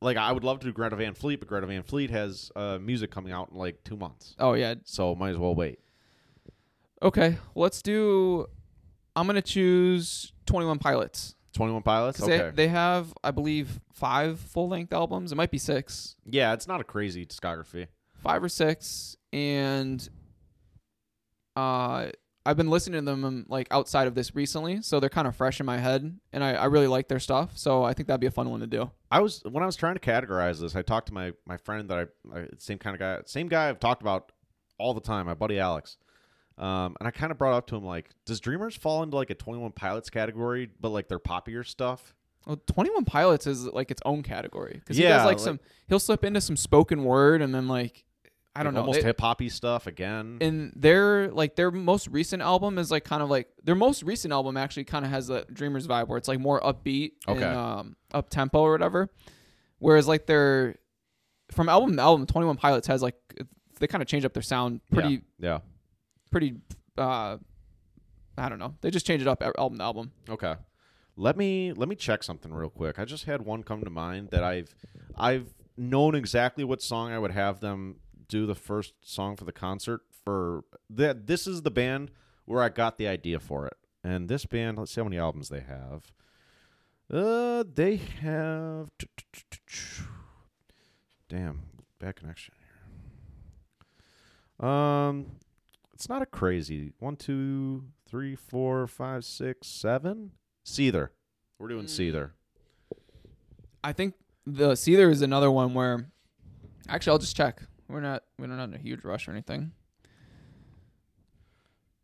like I would love to do Greta Van Fleet, but Greta Van Fleet has uh, music coming out in like two months, Oh yeah. so might as well wait. Okay. Let's do I'm going to choose 21 Pilots. Twenty One Pilots. Okay. they they have I believe 5 full-length albums. It might be 6. yeah, it's not a crazy discography. 5 or 6 and uh I've been listening to them um, like outside of this recently, so they're kind of fresh in my head, and I, I really like their stuff. So I think that'd be a fun one to do. I was when I was trying to categorize this. I talked to my my friend that I, I same kind of guy, same guy I've talked about all the time, my buddy Alex. Um, and I kind of brought up to him like, does Dreamers fall into like a Twenty One Pilots category, but like their poppier stuff? Well, Twenty One Pilots is like its own category because he does like, like, some. He'll slip into some spoken word, and then like I don't Like, know. almost hip hoppy stuff again. and their like their most recent album is like kind of like their most recent album actually kind of has a Dreamers vibe where it's like more upbeat and Okay. um, up tempo or whatever. Whereas like their from album to album, Twenty One Pilots has like they kind of change up their sound pretty yeah. Pretty. uh I don't know. They just change it up album to album. Okay. Let me let me check something real quick. I just had one come to mind that I've I've known exactly what song I would have them do the first song for the concert for that this is the band where I got the idea for it. And this band, let's see how many albums they have. Uh they have Damn, bad connection here. Um it's not a crazy one, two, three, four, five, six, seven. Seether. We're doing Mm. Seether. I think the Seether is another one where actually I'll just check. We're not we're not in a huge rush or anything.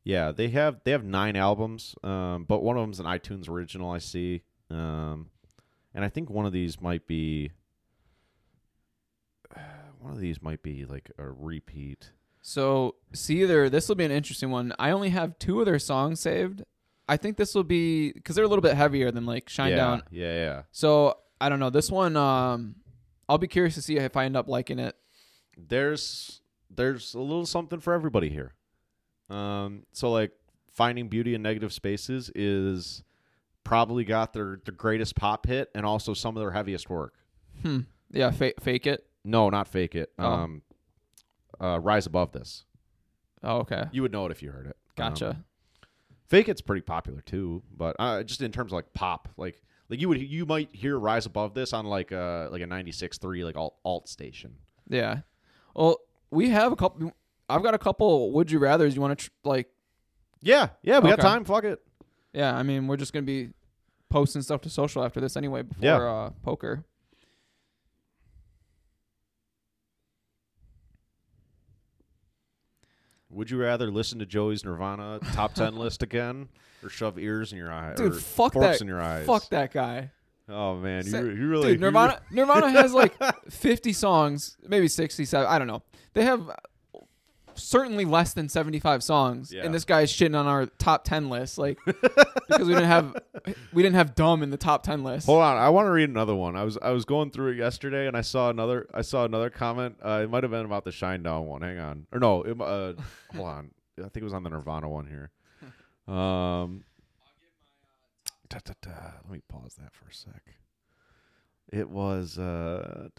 Yeah, they have they have nine albums, um, but one of them's an iTunes original. I see, um, and I think one of these might be one of these might be like a repeat. So Seether, this will be an interesting one. I only have two of their songs saved. I think this will be because they're a little bit heavier than like Shine yeah, Down. yeah, yeah. So I don't know. This one, um, I'll be curious to see if I end up liking it. There's there's a little something for everybody here. Um, so like finding beauty in negative spaces is probably got their the greatest pop hit and also some of their heaviest work. Hmm. Yeah. Fa- fake it. No, not fake it. Oh. Um, uh, rise above this. Oh, okay. You would know it if you heard it. Gotcha. Um, Fake It's pretty popular too, but uh, just in terms of like pop, like like you would you might hear Rise Above this on like a like a 96.3 like alt alt station. yeah. Well, we have a couple. I've got a couple. Would you rather's? You want to tr- like? Yeah, yeah, we got time. Fuck it. Yeah. I mean, we're just gonna be posting stuff to social after this anyway. Before Yeah. uh, poker. Would you rather listen to Joey's Nirvana top 10 list again or shove ears in your eyes Dude, or fuck forks that. in your eyes? Fuck that guy. Oh man, you, you really Dude, Nirvana Nirvana has like 50 songs, maybe 67. I don't know. They have certainly less than 75 songs, Yeah. and this guy's shitting on our top 10 list, like because we didn't have we didn't have dumb in the top 10 list. Hold on, I want to read another one. I was I was going through it yesterday, and I saw another I saw another comment. Uh, it might have been about the Shinedown one. Hang on, or no, it, uh, hold on. I think it was on the Nirvana one here. Um, da, da, da. let me pause that for a sec. It was uh.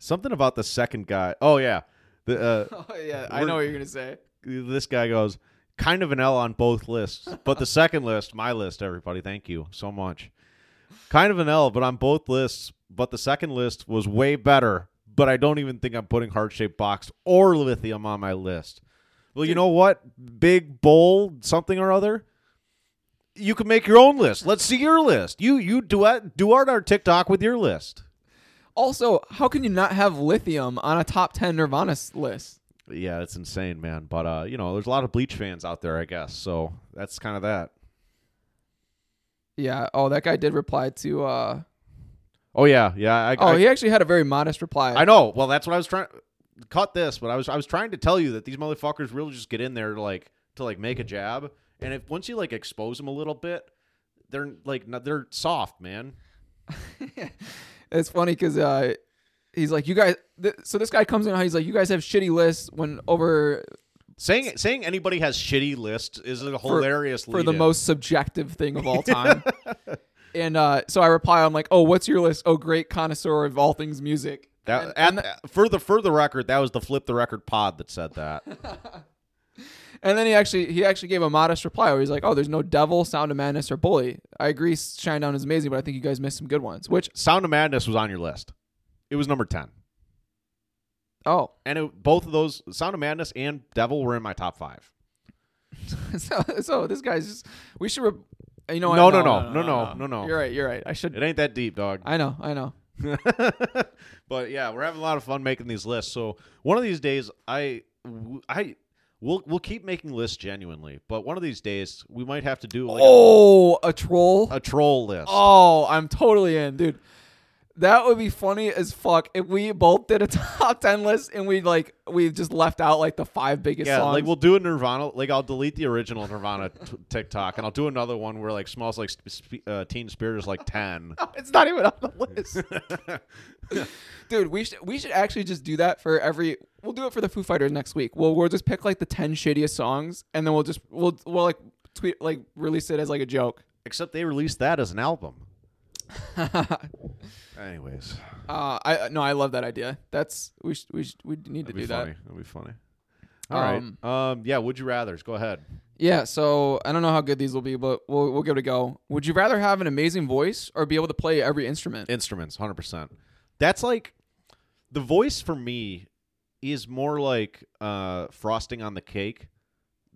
Something about the second guy. Oh yeah, the uh, Oh yeah, I know what you're gonna say. this guy goes kind of an L on both lists, but the second list, my list, everybody, thank you so much. Kind of an L, but on both lists, but the second list was way better. But I don't even think I'm putting heart shaped box or lithium on my list. Well, you know what? Big bowl something or other. You can make your own list. Let's see your list. You you duet duet our TikTok with your list. Also, how can you not have lithium on a top 10 Nirvana list? Yeah, it's insane, man. But uh, you know, there's a lot of Bleach fans out there, I guess. So that's kind of that. Yeah. Oh, that guy did reply to. uh Oh yeah, yeah. I, Oh, I, he actually had a very modest reply. I know. Well, that's what I was trying. Cut this, but I was I was trying to tell you that these motherfuckers really just get in there to like to like make a jab, and if once you like expose them a little bit, they're like they're soft, man. it's funny because uh, he's like, you guys. Th- so this guy comes in, and he's like, you guys have shitty lists when over Saying saying anybody has shitty lists is a hilarious for the lead-in. most subjective thing of all time. and uh, so I reply, I'm like, oh, what's your list? Oh, great connoisseur of all things music. That, and, at, and, for the for the record, that was the flip the record pod that said that. and then he actually he actually gave a modest reply where he's like, oh, there's no devil, sound of madness, or bully. I agree, Shinedown is amazing, but I think you guys missed some good ones. Which Sound of Madness was on your list. It was number ten. Oh, and it, both of those Sound of Madness and Devil were in my top five. so, so this guy's just we should. Re- you know, No, what? no, no, no, no, no, no. You're right. You're right. I should. It ain't that deep, dog. I know. I know. but yeah, we're having a lot of fun making these lists. So one of these days, I, I, we'll we'll keep making lists genuinely. But one of these days, we might have to do like Oh, a troll. a, a troll list. Oh, I'm totally in, dude. That would be funny as fuck if we both did a top ten list and we like we just left out like the five biggest yeah, songs. like we'll do a Nirvana. Like I'll delete the original Nirvana t- TikTok, and I'll do another one where like smells like sp- uh, Teen Spirit is like ten. it's not even on the list. Dude, we should we should actually just do that for every. We'll do it for the Foo Fighters next week. We'll we'll just pick like the ten shittiest songs, and then we'll just we'll we'll like tweet like release it as like a joke. Except they released that as an album. Anyways, Uh, I no, I love that idea. That's we sh- we sh- we need to that'd be do funny. that. That'd be funny. All right. Um, Um. Yeah. Would you rather's? Go ahead. Yeah, so I don't know how good these will be, but we'll we'll give it a go. Would you rather have an amazing voice or be able to play every instrument? Instruments, hundred percent. That's like the voice for me is more like uh, frosting on the cake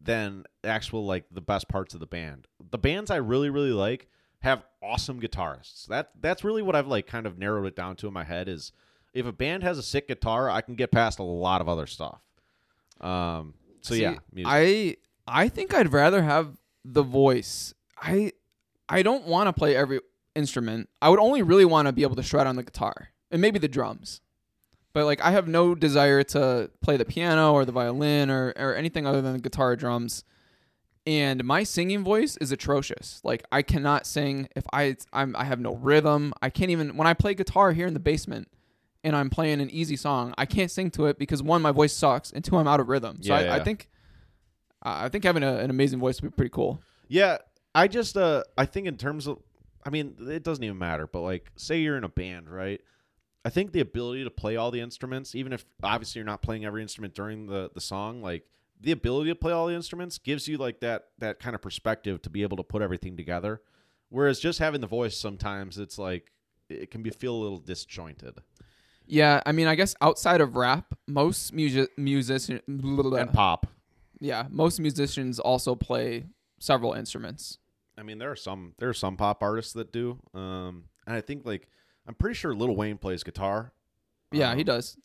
than actual like the best parts of the band. The bands I really really like have awesome guitarists. That that's really what I've like kind of narrowed it down to in my head is if a band has a sick guitar, I can get past a lot of other stuff. Um. So See, yeah, music. I I think I'd rather have the voice. I I don't want to play every instrument. I would only really want to be able to shred on the guitar and maybe the drums. But like I have no desire to play the piano or the violin or or anything other than the guitar drums. And my singing voice is atrocious. Like I cannot sing if I I'm I have no rhythm. I can't even when I play guitar here in the basement and I'm playing an easy song, I can't sing to it because one my voice sucks and two I'm out of rhythm. So Yeah, I, yeah, I think I think having a, an amazing voice would be pretty cool. Yeah, I just uh I think in terms of I mean, it doesn't even matter, but like say you're in a band, right? I think the ability to play all the instruments, even if obviously you're not playing every instrument during the the song, like the ability to play all the instruments gives you like that that kind of perspective to be able to put everything together. Whereas just having the voice sometimes it's like it can be feel a little disjointed. Yeah, I mean, I guess outside of rap, most music musician And pop. yeah, most musicians also play several instruments. I mean, there are some there are some pop artists that do. Um and I think like I'm pretty sure Lil Wayne plays guitar. Yeah, he Um, does.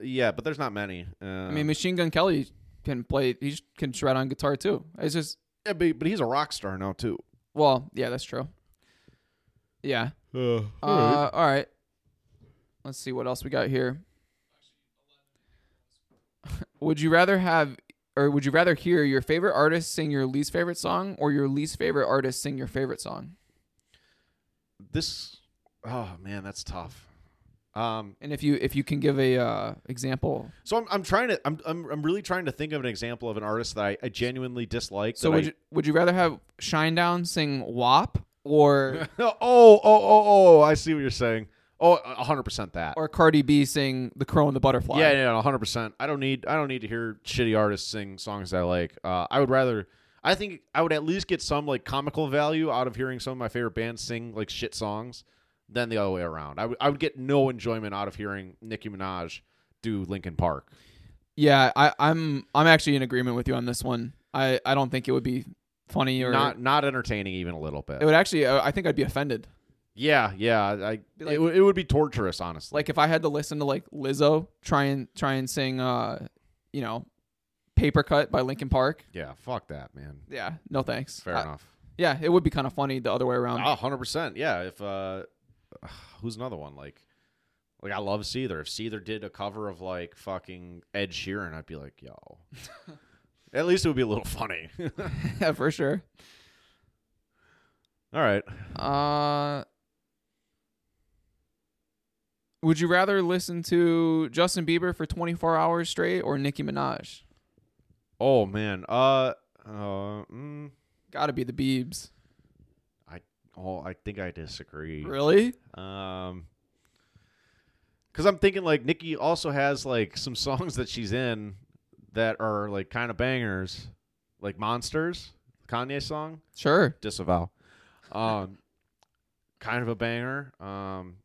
Yeah, but there's not many. Uh, I mean, Machine Gun Kelly can play. He can shred on guitar too. It's just yeah, but, but he's a rock star now too. well, yeah, that's true. Yeah. Uh, Uh, all right. Let's see what else we got here. would you rather have, or would you rather hear your favorite artist sing your least favorite song, or your least favorite artist sing your favorite song? this, oh man, that's tough. Um, And if you if you can give a uh, example, so I'm, I'm trying to, I'm, I'm, I'm really trying to think of an example of an artist that I, I genuinely dislike. so would I- you would you rather have Shinedown sing WAP or oh, oh, oh, oh, I see what you're saying. Oh, 100% that. or Cardi B sing The Crow and the Butterfly? Yeah, yeah, hundred percent. I don't need I don't need to hear shitty artists sing songs I like. Uh, I would rather. I think I would at least get some like comical value out of hearing some of my favorite bands sing like shit songs than the other way around. I would I would get no enjoyment out of hearing Nicki Minaj do Linkin Park. Yeah, I, I'm I'm actually in agreement with you on this one. I, I don't think it would be funny or Not not entertaining even a little bit. it would actually. uh, I think I'd be offended. yeah, yeah. I it, would- it would be torturous, honestly. Like if I had to listen to like Lizzo try and try and sing, uh, you know, "Paper Cut" by Linkin Park. yeah, fuck that, man. Yeah, no thanks. Fair I- enough. Yeah, it would be kind of funny the other way around. Hundred percent. Yeah. If uh, who's another one like, like I love Seether. If Seether did a cover of like fucking Ed Sheeran, I'd be like, yo. At least it would be a little funny. yeah, for sure. All right. Uh, would you rather listen to Justin Bieber for 24 hours straight or Nicki Minaj? Oh man. Uh. Uh. Mm, Got to be the Biebs. Oh, I think I disagree. Really? Um. Because I'm thinking like Nicki also has like some songs that she's in that are like kind of bangers, like Monsters, Kanye song. Sure. disavow. Um, kind of a banger. Um,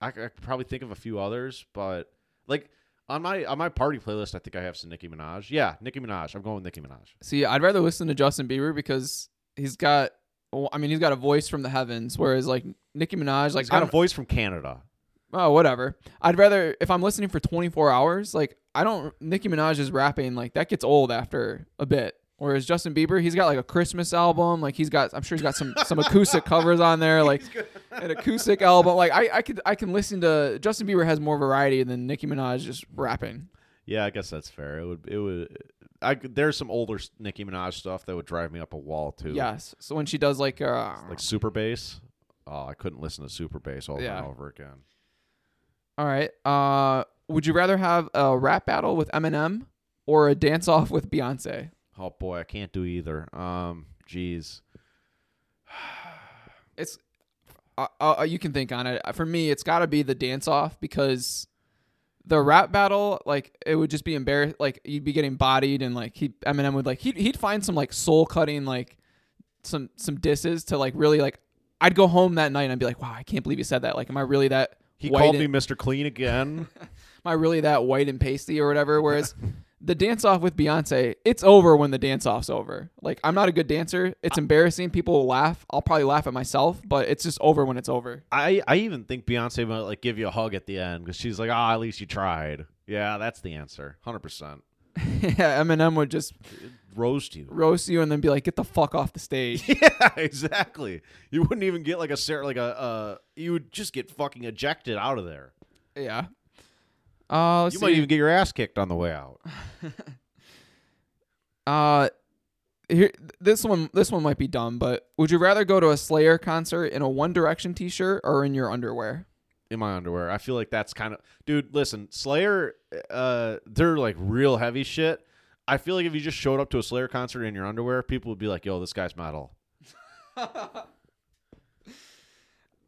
I, I could probably think of a few others, but like on my on my party playlist, I think I have some Nicki Minaj. Yeah, Nicki Minaj. I'm going with Nicki Minaj. See, I'd rather listen to Justin Bieber because he's got. I mean, he's got a voice from the heavens, whereas like Nicki Minaj, like He's got a voice from Canada. oh whatever. I'd rather if I'm listening for 24 hours, like I don't. Nicki Minaj is rapping like that gets old after a bit. Whereas Justin Bieber, he's got like a Christmas album, like he's got. I'm sure he's got some some acoustic covers on there, like an acoustic album. Like I I could I can listen to Justin Bieber has more variety than Nicki Minaj just rapping. Yeah, I guess that's fair. It would it would. I there's some older Nicki Minaj stuff that would drive me up a wall too. Yes. So when she does like uh like super bass. Oh, I couldn't listen to super bass over Yeah. and over again. All right. Uh, would you rather have a rap battle with Eminem or a dance off with Beyonce? Oh boy, I can't do either. Um, jeez. It's uh, uh, you can think on it. For me, it's got to be the dance off because the rap battle, like it would just be embarrassed. Like you'd be getting bodied, and like he Eminem would like he'd he'd find some like soul cutting like some some disses to like really like. I'd go home that night and I'd be like, wow, I can't believe he said that. Like, am I really that? He called and- me Mr. Clean again. Am I really that white and pasty or whatever? Whereas the dance off with Beyonce, it's over when the dance off's over. Like I'm not a good dancer. It's embarrassing. People will laugh. I'll probably laugh at myself, but it's just over when it's over. I I even think Beyonce might like give you a hug at the end because she's like, ah, at least you tried. Yeah, that's the answer. Hundred percent. yeah, Eminem would just Roast you. roast you and then be like, "Get the fuck off the stage." Yeah, exactly. You wouldn't even get like a like a uh. You would just get fucking ejected out of there. yeah. Uh, you see. might even get your ass kicked on the way out. Uh, here, this one, this one might be dumb, but would you rather go to a Slayer concert in a One Direction T-shirt or in your underwear? in my underwear. I feel like that's kind of dude. Listen, Slayer, uh, they're like real heavy shit. I feel like if you just showed up to a Slayer concert in your underwear, people would be like, "Yo, this guy's metal."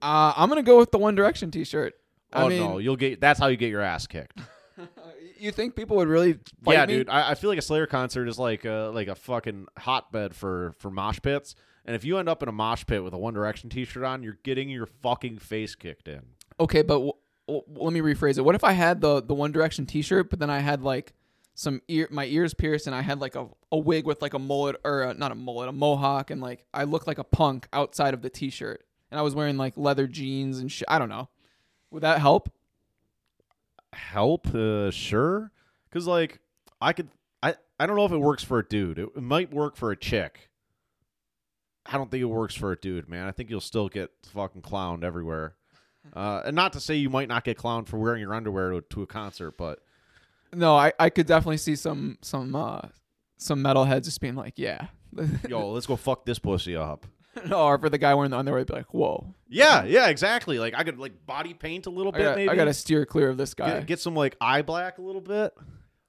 Uh, I'm gonna go with the One Direction T-shirt. I oh mean, no, you'll get. That's how you get your ass kicked. you think people would really yeah, me? dude. I, I feel like a Slayer concert is like a, like a fucking hotbed for for mosh pits. And if you end up in a mosh pit with a One Direction T-shirt on, you're getting your fucking face kicked in. Okay, but w- w- let me rephrase it. What if I had the the One Direction T-shirt, but then I had like some ear, my ears pierced, and I had like a, a wig with like a mullet or a, not a mullet, a mohawk, and like I looked like a punk outside of the T-shirt, and I was wearing like leather jeans and shit. I don't know. Would that help? help? Uh sure. Because like i could i i don't know if it works for a dude. It, it might work for a chick. I don't think it works for a dude man. I think you'll still get fucking clowned everywhere. Uh and not to say you might not get clowned for wearing your underwear to, to a concert but No, I, I could definitely see some some uh some metalheads just being like, yeah. yo let's go fuck this pussy up or for the guy wearing the underwear, be like, whoa, yeah yeah exactly like i could like body paint a little I bit got maybe I got to steer clear of this guy. get, get some like eye black a little bit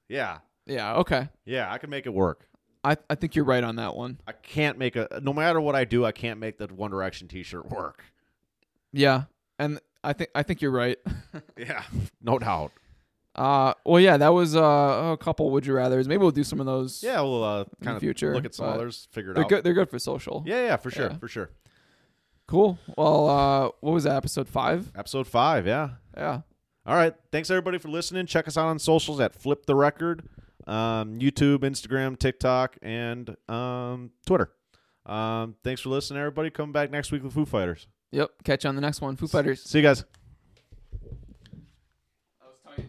yeah yeah, okay. yeah i can make it work I I think you're right on that one. i can't make a no matter what i do i can't make the one direction t-shirt work Yeah, and I think I think you're right. Yeah, no doubt. Uh, well, yeah, that was uh, a couple would you rather's. Maybe we'll do some of those. Yeah, we'll uh, kind of future, look at some others, figure it they're out. good. They're good for social. Yeah, yeah, for sure, Yeah. for sure. Cool. Well, uh, what was that? Episode five. Episode five, yeah. Yeah. All right, thanks everybody for listening. Check us out on socials at Flip the Record, um, YouTube, Instagram, TikTok, and um, Twitter. Um, thanks for listening, everybody. Come back next week with Foo Fighters. Yep. Catch you on the next one. Foo Fighters. See you guys. That was tight.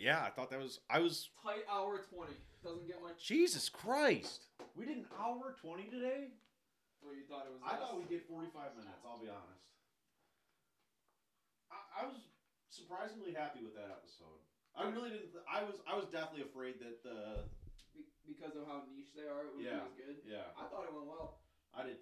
Yeah, I thought that was. I was. Tight hour twenty. Doesn't get much. Jesus Christ, we did an hour twenty today. What you thought it was? I thought we did 45 minutes, I'll be honest. I, I was surprisingly happy with that episode. I really didn't. Th- I was. I was definitely afraid that the. because of how niche they are. It Yeah. good. Yeah. I thought it went well. I did